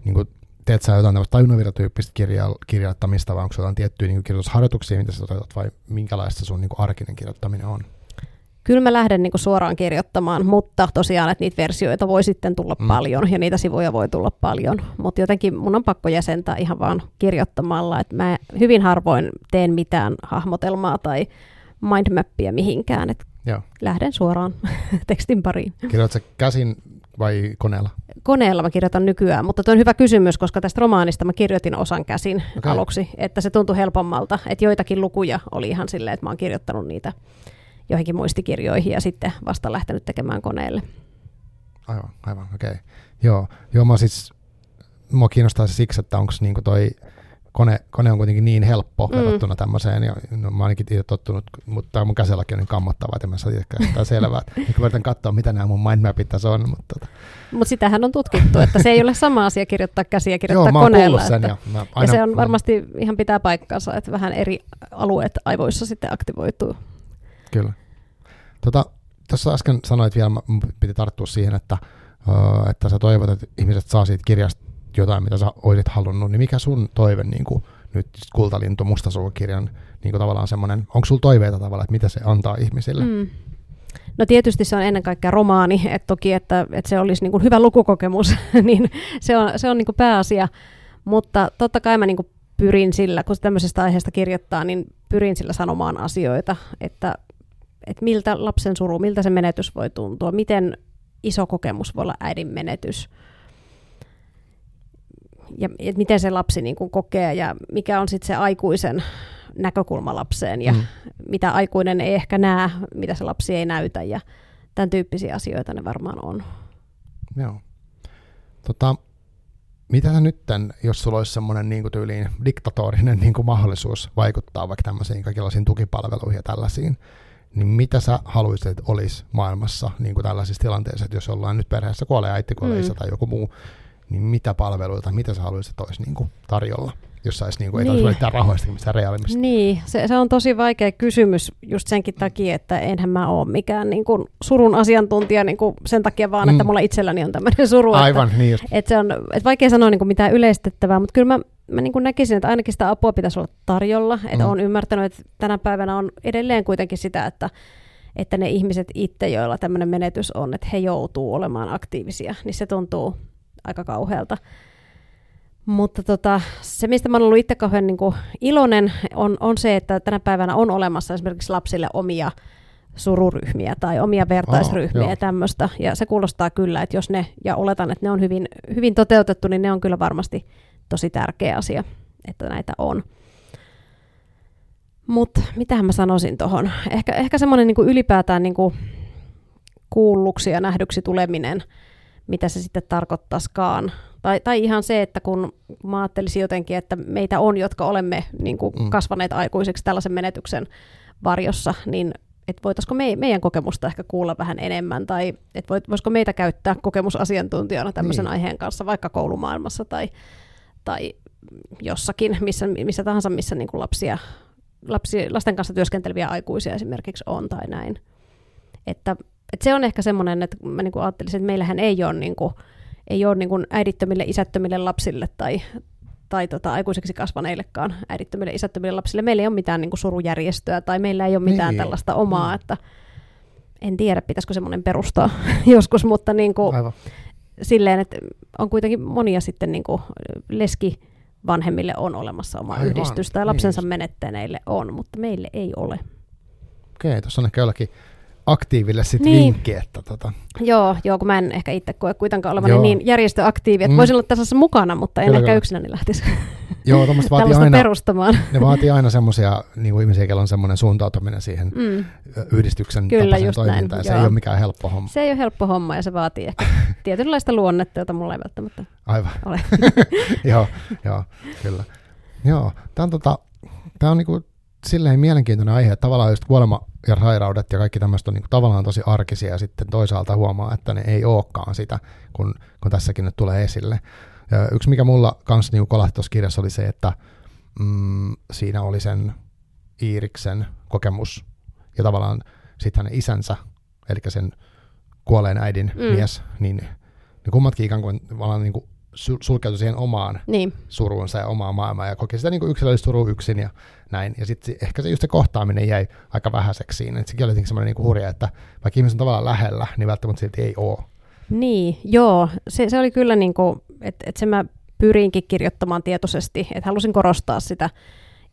niin kuin, teet sä jotain tämmöistä kirja, kirjoittamista, vai onko sulla jotain tiettyjä niin kirjoitusharjoituksia, mitä sä toteutat, vai minkälaista sun niin kuin arkinen kirjoittaminen on? Kyllä mä lähden niin kuin suoraan kirjoittamaan, mutta tosiaan, että niitä versioita voi sitten tulla Mm. paljon ja niitä sivuja voi tulla paljon. Mutta jotenkin mun on pakko jäsentää ihan vaan kirjoittamalla, että mä hyvin harvoin teen mitään hahmotelmaa tai mindmappia mihinkään, että Joo. lähden suoraan tekstin pariin. Kirjoitat sä käsin vai koneella? Koneella mä kirjoitan nykyään, mutta tuo on hyvä kysymys, koska tästä romaanista mä kirjoitin osan käsin okay. aluksi, että se tuntui helpommalta, että joitakin lukuja oli ihan silleen, että mä oon kirjoittanut niitä joihinkin muistikirjoihin ja sitten vasta lähtenyt tekemään koneelle. Aivan, aivan, okei. Okay. Joo, joo, mä siis, mua kiinnostaa se siksi, että onko niinku toi kone, kone on kuitenkin niin helppo mm. Verrattuna tämmöiseen, ja no, mä ainakin itse tottunut, mutta mun käsilläkin on niin kammottavaa, että mä saa itse käyttää selvää. Nyt mä yritän katsoa, mitä nämä mun mindmapit tässä on, mutta tota, Mutta sitähän on tutkittu, että se ei ole sama asia kirjoittaa käsiä kirjoittaa joo, mä koneella. sen, että, ja, mä ja aina, se on varmasti ihan pitää paikkansa, että vähän eri alueet aivoissa sitten aktivoituu. Kyllä. Tota, tuossa äsken sanoit vielä, piti tarttua siihen, että, uh, että sä toivot, että ihmiset saa siitä kirjasta jotain, mitä sä olisit halunnut, niin mikä sun toive niin kuin, nyt Kultalintu Mustasukukirjan niin kuin tavallaan semmoinen, onko sulla toiveita tavallaan, että mitä se antaa ihmisille? Mm. No tietysti se on ennen kaikkea romaani, että toki, että, että se olisi niin kuin hyvä lukukokemus, niin se on, se on niin kuin pääasia. Mutta totta kai mä niin kuin pyrin sillä, kun tämmöisestä aiheesta kirjoittaa, niin pyrin sillä sanomaan asioita, että, että miltä lapsen suru, miltä se menetys voi tuntua, miten iso kokemus voi olla äidin menetys ja et miten se lapsi niin kuin kokee ja mikä on sitten se aikuisen näkökulma lapseen ja Mm. mitä aikuinen ei ehkä näe, mitä se lapsi ei näytä ja tämän tyyppisiä asioita ne varmaan on. Joo. Tota, mitä sä nyt, tän, jos sulla olisi semmoinen niin kuin tyyliin diktatorinen niin kuin mahdollisuus vaikuttaa vaikka tämmöisiin kaikenlaisiin tukipalveluihin ja tällaisiin, niin mitä sä haluaisit, että olisi maailmassa niin kuin tällaisissa tilanteissa, että jos ollaan nyt perheessä kuolee äiti, kuolee Mm. isä tai joku muu, niin mitä palveluita, mitä sä haluaisit, että olisi niin kuin tarjolla, jos saisi, niin kuin, Niin. välittää rahoista, mistä reaalimista. Niin, se, se on tosi vaikea kysymys just senkin takia, että enhän mä ole mikään niin kuin surun asiantuntija niin kuin sen takia vaan, että Mm. mulla itselläni on tämmöinen suru. Aivan, niin just. Että, että se on että vaikea sanoa niin kuin mitään yleistettävää, mutta kyllä mä, mä niin kuin näkisin, että ainakin sitä apua pitäisi olla tarjolla. Että Mm. olen ymmärtänyt, että tänä päivänä on edelleen kuitenkin sitä, että, että ne ihmiset itse, joilla tämmöinen menetys on, että he joutuu olemaan aktiivisia, niin se tuntuu aika kauhealta. Mutta tota, se, mistä mä oon ollut itse kauhean niin kuin iloinen, on, on se, että tänä päivänä on olemassa esimerkiksi lapsille omia sururyhmiä tai omia vertaisryhmiä joo. ja tämmöistä. Ja se kuulostaa kyllä, että jos ne, ja oletan, että ne on hyvin, hyvin toteutettu, niin ne on kyllä varmasti tosi tärkeä asia, että näitä on. Mutta mitähän mä sanoisin tuohon? Ehkä, ehkä semmoinen niin ylipäätään niin kuin kuulluksi ja nähdyksi tuleminen, mitä se sitten tarkoittaisikaan Tai, tai ihan se, että kun mä ajattelisin jotenkin, että meitä on, jotka olemme niin kuin mm. kasvaneet aikuiseksi tällaisen menetyksen varjossa, niin että voitaisiko me, meidän kokemusta ehkä kuulla vähän enemmän, tai että voisiko meitä käyttää kokemusasiantuntijana tämmöisen niin. aiheen kanssa, vaikka koulumaailmassa tai, tai jossakin, missä, missä tahansa, missä niin kuin lapsia, lapsi, lasten kanssa työskenteleviä aikuisia esimerkiksi on tai näin. Että, että se on ehkä semmoinen, että mä niin kuin ajattelisin, että meillähän ei ole, niin kuin, ei ole niin kuin äidittömille, isättömille lapsille tai, tai tota, aikuiseksi kasvaneillekaan äidittömille, isättömille lapsille. Meillä ei ole mitään niin kuin surujärjestöä tai meillä ei ole mitään niin. tällaista omaa, mm. että en tiedä, pitäisikö semmoinen perustaa joskus, mutta niin kuin, silleen, että on kuitenkin monia sitten niin kuin leski vanhemmille on olemassa oma Aivan, yhdistys tai lapsensa niin. menettäneille on, mutta meille ei ole. Okei, tuossa on ehkä jollakin aktiiville sitten niin. vinkki, että tota. Joo, joo, kun mä en ehkä itse koe kuitenkaan olevani joo. niin järjestöaktiivi, että mm. voisin olla tässä mukana, mutta en kyllä, ehkä kyllä. yksinäni lähtisi joo, vaatii aina, perustamaan. Ne vaatii aina semmoisia niin ihmisiä, joilla on semmoinen suuntautuminen siihen mm. yhdistyksen kyllä, just toimintaan. Näin, se joo. ei ole mikään helppo homma. Se ei ole helppo homma ja se vaatii ehkä tietynlaista luonnetta, jota mulla ei välttämättä Aivan. ole. joo, joo, kyllä. Joo, tämä on, tota, tämä on niinku silleen mielenkiintoinen aihe, että tavallaan just kuolema ja sairaudet ja kaikki tämmöistä on niin kuin tavallaan tosi arkisia ja sitten toisaalta huomaa, että ne ei olekaan sitä, kun, kun tässäkin nyt tulee esille. Ja yksi, mikä mulla kanssa niin kolahti tuossa kirjassa oli se, että mm, siinä oli sen Iiriksen kokemus ja tavallaan sitten hänen isänsä, eli sen kuolleen äidin mm. mies, niin, niin kummatkin ikään kuin, niin kuin sulkeutui siihen omaan niin. suruunsa ja omaan maailmaan ja koki sitä niin yksilöllistä surua yksin ja näin. Ja sitten ehkä se just se kohtaaminen jäi aika vähäiseksi siinä. Et sekin oli semmoinen niin hurja, että vaikka ihmiset on tavallaan lähellä, niin välttämättä silti ei ole. Niin, joo. Se, se oli kyllä niin kuin, että et se mä pyrinkin kirjoittamaan tietoisesti, että halusin korostaa sitä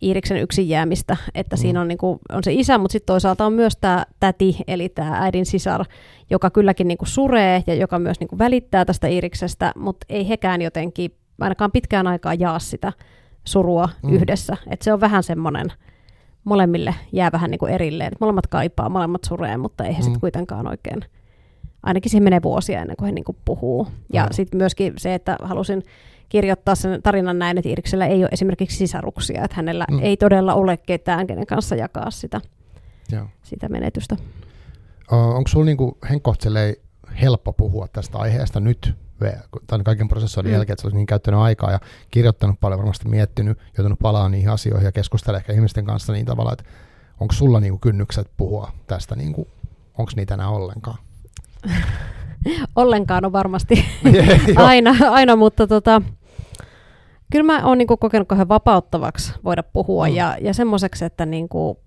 Iiriksen yksin jäämistä, että mm. siinä on, niin kuin, on se isä, mutta sitten toisaalta on myös tämä täti, eli tämä äidin sisar, joka kylläkin niin kuin suree ja joka myös niin kuin välittää tästä Iiriksestä, mutta ei hekään jotenkin ainakaan pitkään aikaa jaa sitä surua mm. yhdessä. Et se on vähän semmoinen, molemmille jää vähän niin kuin erilleen. Molemmat kaipaa, molemmat suree, mutta ei he mm. sitten kuitenkaan oikein, ainakin siihen menee vuosia ennen kuin he niin kuin puhuu. Ja mm. sitten myöskin se, että halusin kirjoittaa sen tarinan näin, että Iriksellä ei ole esimerkiksi sisaruksia, että hänellä mm. ei todella ole ketään, kenen kanssa jakaa sitä, Joo. sitä menetystä. Onko sinulla niinku helppo puhua tästä aiheesta nyt, tämän kaiken prosessoinnin mm. jälkeen, että olisi niin käyttänyt aikaa ja kirjoittanut paljon, varmasti miettinyt, joutunut palaamaan niihin asioihin ja keskustelemaan ehkä ihmisten kanssa niin tavalla, että onko sulla niinku kynnykset puhua tästä, niinku, onko niitä enää ollenkaan? ollenkaan on varmasti aina, aina, mutta tota, kyllä mä oon niinku kokenut kauhean vapauttavaksi voida puhua mm. ja, ja semmoiseksi, että niinku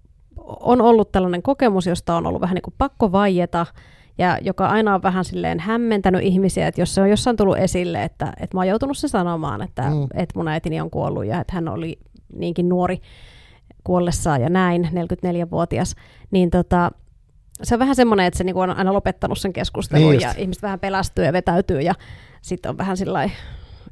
on ollut tällainen kokemus, josta on ollut vähän niinku pakko vaieta ja joka aina on vähän silleen hämmentänyt ihmisiä, että jos se on jossain tullut esille, että, että mä oon joutunut se sanomaan, että, mm. että mun äitini on kuollut ja että hän oli niinkin nuori kuollessaan ja näin, 44-vuotias, niin tota, se on vähän semmoinen, että se niinku on aina lopettanut sen keskustelun niin ja ihmiset vähän pelästyy ja vetäytyy ja sitten on vähän sillä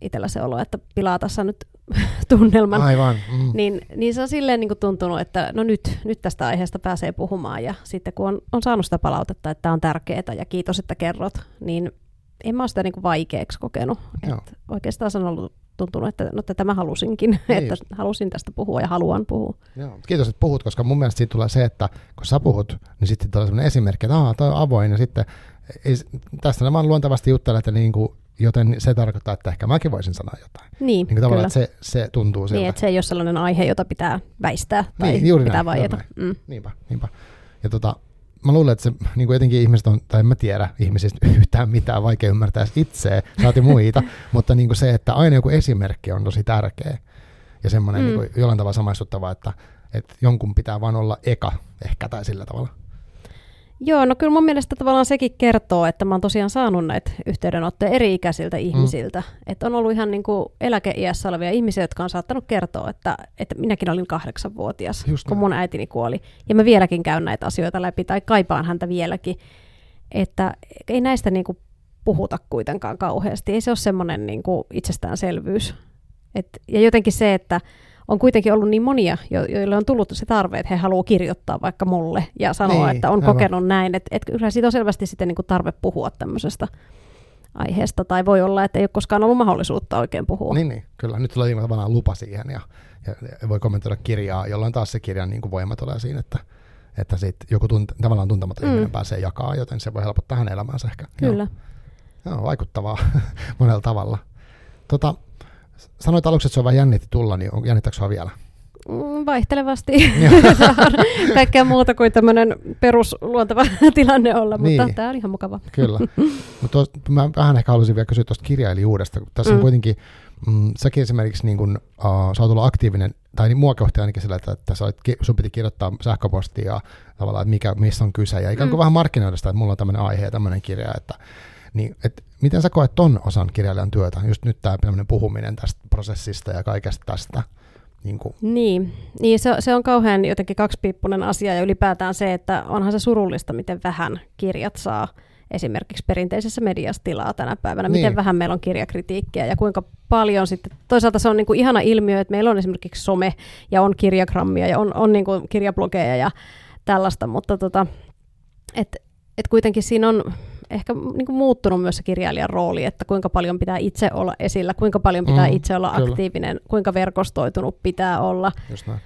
itsellä se olo, että pilaa tässä nyt tunnelman. Aivan. Mm. Niin, niin se on silleen niin kuin tuntunut, että no nyt, nyt tästä aiheesta pääsee puhumaan. Ja sitten kun on, on saanut sitä palautetta, että tämä on tärkeää ja kiitos, että kerrot, niin en mä ole sitä niin kuin vaikeaksi kokenut. Et oikeastaan se on ollut tuntunut, että no tätä mä halusinkin, niin. että halusin tästä puhua ja haluan puhua. Joo. Kiitos, että puhut, koska mun mielestä siitä tulee se, että kun sä puhut, niin sitten tulee sellainen esimerkki, että aah, toi on avoin, ja sitten ei, tästä mä luontevasti juttelen, että niin kuin joten se tarkoittaa, että ehkä mäkin voisin sanoa jotain. Niin, niin kyllä. Että se, se tuntuu siltä. Niin, että se ei ole sellainen aihe, jota pitää väistää tai niin, juuri pitää näin, vaieta. Mm. Niinpä, niinpä. Ja tota, mä luulen, että se niin kuin etenkin ihmiset on, tai en mä tiedä ihmisistä yhtään mitään, vaikea ymmärtää itseä, saati muita, mutta niin kuin se, että aina joku esimerkki on tosi tärkeä ja semmoinen mm. niin kuin jollain tavalla samaistuttava, että, että jonkun pitää vaan olla eka ehkä tai sillä tavalla. Joo, no kyllä mun mielestä tavallaan sekin kertoo, että mä oon tosiaan saanut näitä yhteydenottoja eri-ikäisiltä mm. ihmisiltä. Mm. Että on ollut ihan niin kuin eläkeiässä olevia ihmisiä, jotka on saattanut kertoa, että, että minäkin olin kahdeksanvuotias, Just kun mun äitini kuoli. Ja mä vieläkin käyn näitä asioita läpi tai kaipaan häntä vieläkin. Että ei näistä niin kuin puhuta kuitenkaan kauheasti. Ei se ole semmoinen niin kuin itsestäänselvyys. Et, ja jotenkin se, että on kuitenkin ollut niin monia, jo- joille on tullut se tarve, että he haluavat kirjoittaa vaikka mulle ja sanoa, niin, että on aivan. kokenut näin. Että et kyllä siitä on selvästi sitten niin kuin tarve puhua tämmöisestä aiheesta, tai voi olla, että ei ole koskaan ollut mahdollisuutta oikein puhua. Niin, niin kyllä. Nyt tulee tavallaan lupa siihen, ja, ja voi kommentoida kirjaa, jolloin taas se kirjan niin kuin voima tulee siinä, että, että sit joku tunt, tavallaan tuntematon mm. ihminen pääsee jakaa, joten se voi helpottaa hänen elämäänsä ehkä. Kyllä. Joo, Joo vaikuttavaa monella tavalla. Tota, sanoit aluksi, että se on vähän jännitti tulla, niin jännittääkö vielä? Mm, vaihtelevasti. Kaikkea muuta kuin tämmöinen perusluonteva tilanne olla, mutta niin. tämä on ihan mukava. Kyllä. mutta mä vähän ehkä haluaisin vielä kysyä tuosta kirjailijuudesta. Tässä mm. on kuitenkin, mm, säkin esimerkiksi niin kun, uh, sä oot ollut aktiivinen, tai niin mua kohti ainakin sillä, että, että sä olet, sun piti kirjoittaa sähköpostia ja tavallaan, että mikä, missä on kyse, ja ikään kuin mm. vähän markkinoida sitä, että mulla on tämmöinen aihe ja tämmöinen kirja, että niin, et miten sä koet ton osan kirjailijan työtä, just nyt tämä puhuminen tästä prosessista ja kaikesta tästä? Niin, kuin. niin, niin se, se on kauhean jotenkin kaksipiippunen asia ja ylipäätään se, että onhan se surullista, miten vähän kirjat saa esimerkiksi perinteisessä mediassa tilaa tänä päivänä, niin. miten vähän meillä on kirjakritiikkiä ja kuinka paljon sitten, toisaalta se on niin kuin ihana ilmiö, että meillä on esimerkiksi some ja on kirjagrammia ja on, on niin kuin kirjablogeja ja tällaista, mutta tota, et, et kuitenkin siinä on ehkä niin kuin muuttunut myös se kirjailijan rooli, että kuinka paljon pitää itse olla esillä, kuinka paljon pitää mm, itse olla kyllä. aktiivinen, kuinka verkostoitunut pitää olla. Just näin.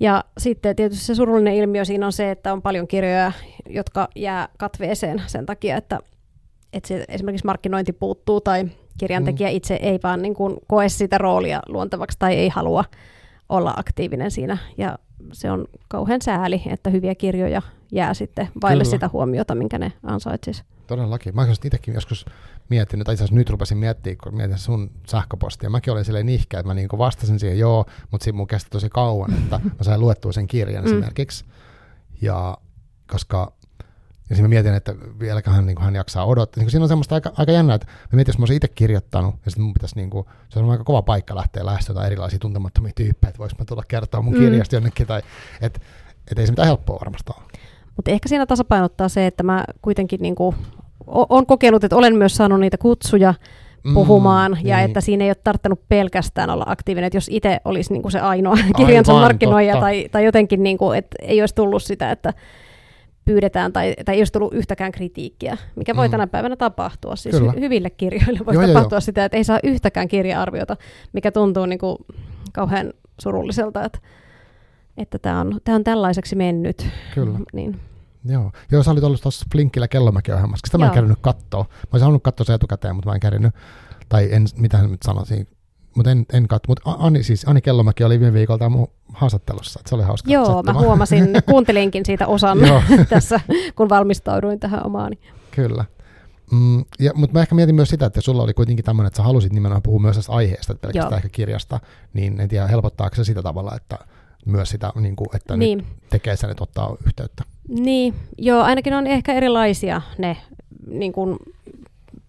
Ja sitten tietysti se surullinen ilmiö siinä on se, että on paljon kirjoja, jotka jää katveeseen sen takia, että, että se esimerkiksi markkinointi puuttuu tai kirjantekijä mm. itse ei vaan niin kuin koe sitä roolia luontevaksi tai ei halua olla aktiivinen siinä. Ja se on kauhean sääli, että hyviä kirjoja jää sitten vaille Kyllä. sitä huomiota, minkä ne ansaitsisi. Todellakin. Mä olisin itsekin joskus miettinyt, tai itse asiassa nyt rupesin miettimään, kun mietin sun sähköpostia. Mäkin olin silleen nihkeä, että mä niin vastasin siihen joo, mutta siinä mun kesti tosi kauan, että mä sain luettua sen kirjan mm. esimerkiksi. Ja koska ja mä mietin, että vieläköhän niin hän jaksaa odottaa. Niin siinä on semmoista aika, aika jännää, että mä mietin, jos mä olisin itse kirjoittanut, ja sitten mun pitäisi, niin kuin, se on aika kova paikka lähteä lähestymään erilaisia tuntemattomia tyyppejä, että voisi mä tulla kertoa mun mm. kirjasta jonnekin, tai että et ei se mitään helppoa varmasti ole. Mutta ehkä siinä tasapainottaa se, että mä kuitenkin niin kuin, olen kokenut, että olen myös saanut niitä kutsuja mm, puhumaan, mm, ja niin. että siinä ei ole tarttunut pelkästään olla aktiivinen, että jos itse olisi niin kuin se ainoa kirjansa Aivan, markkinoija, tai, tai jotenkin, niin kuin, että ei olisi tullut sitä, että pyydetään tai, tai ei olisi tullut yhtäkään kritiikkiä, mikä voi mm. tänä päivänä tapahtua. Siis Kyllä. hyville kirjoille voi joo, tapahtua joo. sitä, että ei saa yhtäkään kirja-arviota, mikä tuntuu niin kuin kauhean surulliselta, että että tämä on, tää on tällaiseksi mennyt. Kyllä. Niin. Joo. Joo, sä olit ollut tuossa Flinkillä Kellomäki-ohjelmassa. Sitä mä en käynyt katsoa. Mä olisin halunnut katsoa se etukäteen, mutta mä en käynyt. Tai en, mitä nyt sanoisin, mutta en, en katso. Mutta Ani, siis Ani Kellomäki oli viime viikolta mun haastattelussa, että se oli hauska. Joo, settuma. mä huomasin, kuuntelinkin siitä osan tässä, kun valmistauduin tähän omaani. Kyllä. Mm, ja, mutta mä ehkä mietin myös sitä, että sulla oli kuitenkin tämmöinen, että sä halusit nimenomaan puhua myös tästä aiheesta, että pelkästään Joo. ehkä kirjasta, niin en tiedä, helpottaako se sitä tavalla, että myös sitä, niin kuin, että niin. nyt tekee sen, että ottaa yhteyttä. Niin, joo, ainakin on ehkä erilaisia ne niin kuin,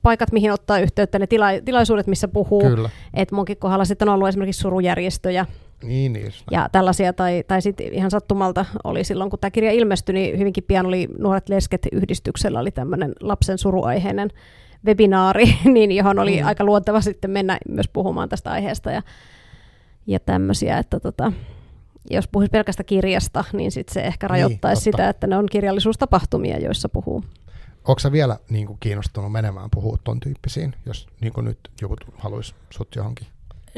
paikat, mihin ottaa yhteyttä, ne tila- tilaisuudet, missä puhuu. Kyllä. Et munkin kohdalla sitten on ollut esimerkiksi surujärjestöjä, niin, niin ja tällaisia, tai, tai sitten ihan sattumalta oli silloin, kun tämä kirja ilmestyi, niin hyvinkin pian oli Nuoret lesket yhdistyksellä oli tämmöinen lapsen suruaiheinen webinaari, niin johon oli mm. aika luonteva sitten mennä myös puhumaan tästä aiheesta ja, ja tämmöisiä, että tota, jos puhuisi pelkästä kirjasta, niin sit se ehkä rajoittaisi niin, sitä, että ne on kirjallisuustapahtumia, joissa puhuu. Onko sä vielä niin kuin, kiinnostunut menemään puhua ton tyyppisiin, jos niin kuin nyt joku haluaisi sut johonkin?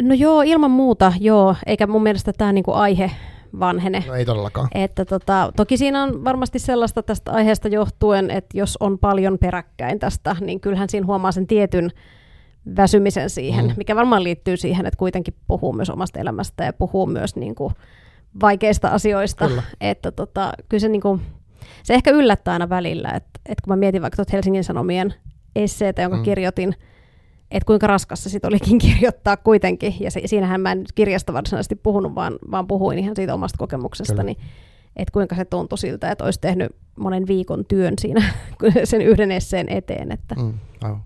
No joo, ilman muuta joo, eikä mun mielestä tämä niin aihe vanhene. No ei todellakaan. Että tota, toki siinä on varmasti sellaista tästä aiheesta johtuen, että jos on paljon peräkkäin tästä, niin kyllähän siinä huomaa sen tietyn väsymisen siihen, mm. mikä varmaan liittyy siihen, että kuitenkin puhuu myös omasta elämästä ja puhuu myös niin kuin, vaikeista asioista. Kyllä. Että tota, kyllä se, niin kuin, se ehkä yllättää aina välillä, että, että kun mä mietin vaikka Helsingin Sanomien esseitä, jonka mm. kirjoitin, että kuinka raskas se sitten olikin kirjoittaa kuitenkin. Ja se, siinähän mä en kirjasta varsinaisesti puhunut, vaan, vaan puhuin ihan siitä omasta kokemuksestani. Että kuinka se tuntui siltä, että olisi tehnyt monen viikon työn siinä sen yhden esseen eteen. Että, mm,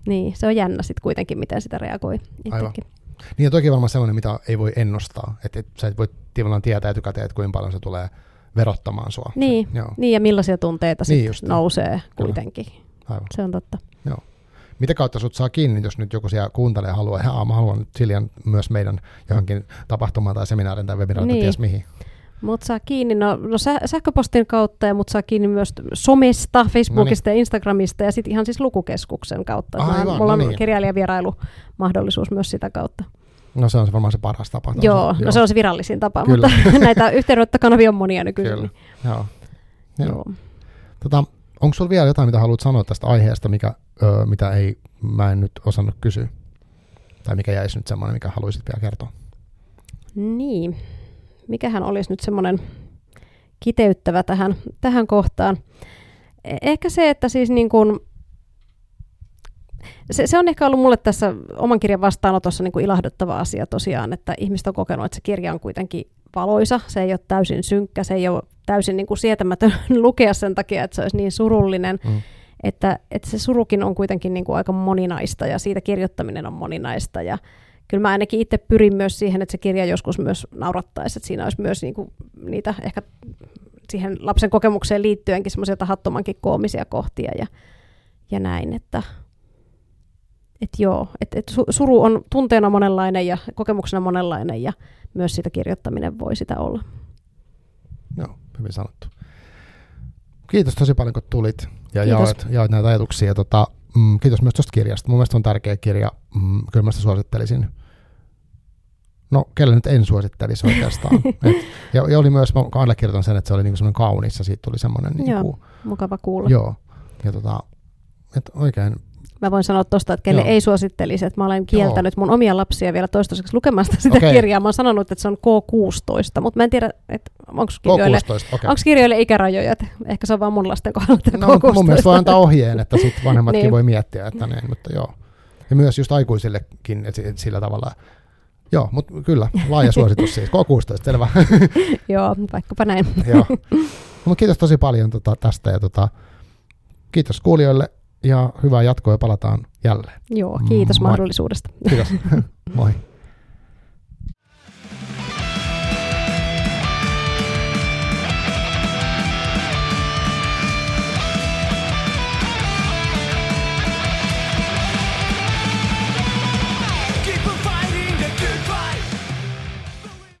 Niin, se on jännä sitten kuitenkin, miten sitä reagoi itsekin. Niin ja toki varmaan sellainen, mitä ei voi ennustaa. Että et, sä et voi tavallaan tietää etukäteen, että kuinka paljon se tulee verottamaan sua. Niin, se, joo. niin ja millaisia tunteita niin sit nousee Kyllä. kuitenkin. Aivan. Se on totta. Joo. Mitä kautta sut saa kiinni, jos nyt joku siellä kuuntelee ja haluaa, että mä haluan nyt Siljan myös meidän johonkin tapahtumaan tai seminaarin tai webinaarin niin. ties mihin? Mut saa kiinni no, no sä, sähköpostin kautta ja mut saa kiinni myös somesta, Facebookista ja Instagramista ja sitten ihan siis lukukeskuksen kautta. Aivan, Mä- Mulla on no niin. kirjailijavierailumahdollisuus myös sitä kautta. No se on se varmaan se paras tapa. Joo, no se on se virallisin tapa, Kyllä. mutta näitä yhteydenottokanavia on monia nykyisin. Kyllä. niin Joo. Joo. Joo. Tota, onko sulla vielä jotain, mitä haluat sanoa tästä aiheesta, mikä, ö, mitä ei, mä en nyt osannut kysyä? Tai mikä jäisi nyt semmoinen, mikä haluaisit vielä kertoa? Niin, mikähän olisi nyt semmoinen kiteyttävä tähän, tähän kohtaan. E- Ehkä se, että siis niin kuin, se, se on ehkä ollut mulle tässä oman kirjan vastaanotossa niin kuin ilahduttava asia tosiaan, että ihmiset on kokenut, että se kirja on kuitenkin valoisa, se ei ole täysin synkkä, se ei ole täysin niin kuin sietämätön lukea sen takia, että se olisi niin surullinen, Mm. että, että se surukin on kuitenkin niin kuin aika moninaista ja siitä kirjoittaminen on moninaista ja kyllä mä ainakin itse pyrin myös siihen, että se kirja joskus myös naurattaisi, että siinä olisi myös niin kuin niitä ehkä siihen lapsen kokemukseen liittyenkin semmoisia tahattomankin koomisia kohtia ja, ja näin, että et joo, että et su- suru on tunteena monenlainen ja kokemuksena monenlainen ja myös sitä kirjoittaminen voi sitä olla. Joo, hyvin sanottu. Kiitos tosi paljon, kun tulit ja jaoit, jaoit näitä ajatuksia. Ja tota, mm, kiitos myös tuosta kirjasta. Mun mielestä on tärkeä kirja. Mm, kyllä mä sitä suosittelisin. No, kelle nyt en suosittelisi oikeastaan. Et, ja, ja, oli myös, mä allekirjoitan sen, että se oli niinku semmoinen kaunis ja siitä tuli semmoinen niinku, Mukava kuulla. joo. Ja tota, et oikein, Mä voin sanoa tuosta, että kelle Joo. ei suosittelisi, että mä olen kieltänyt mun omia lapsia vielä toistaiseksi lukemasta sitä Okei. kirjaa. Mä oon sanonut, että se on K16, mutta mä en tiedä, että onko kirjoille, K16, okei. onko kirjoille ikärajoja. Että ehkä se on vaan mun lasten kohdalla tämä No, K16. mun mielestä voi antaa ohjeen, että sit vanhemmatkin Niin. voi miettiä, että näin, mutta joo. Ja myös just aikuisillekin et, et sillä tavalla. Joo, mutta kyllä, laaja suositus siis. K16, selvä. Joo, vaikkapa näin. joo. No, kiitos tosi paljon tota, tästä ja tota, kiitos kuulijoille ja hyvää jatkoa ja palataan jälleen. Joo, kiitos Moi. mahdollisuudesta. Kiitos. Moi.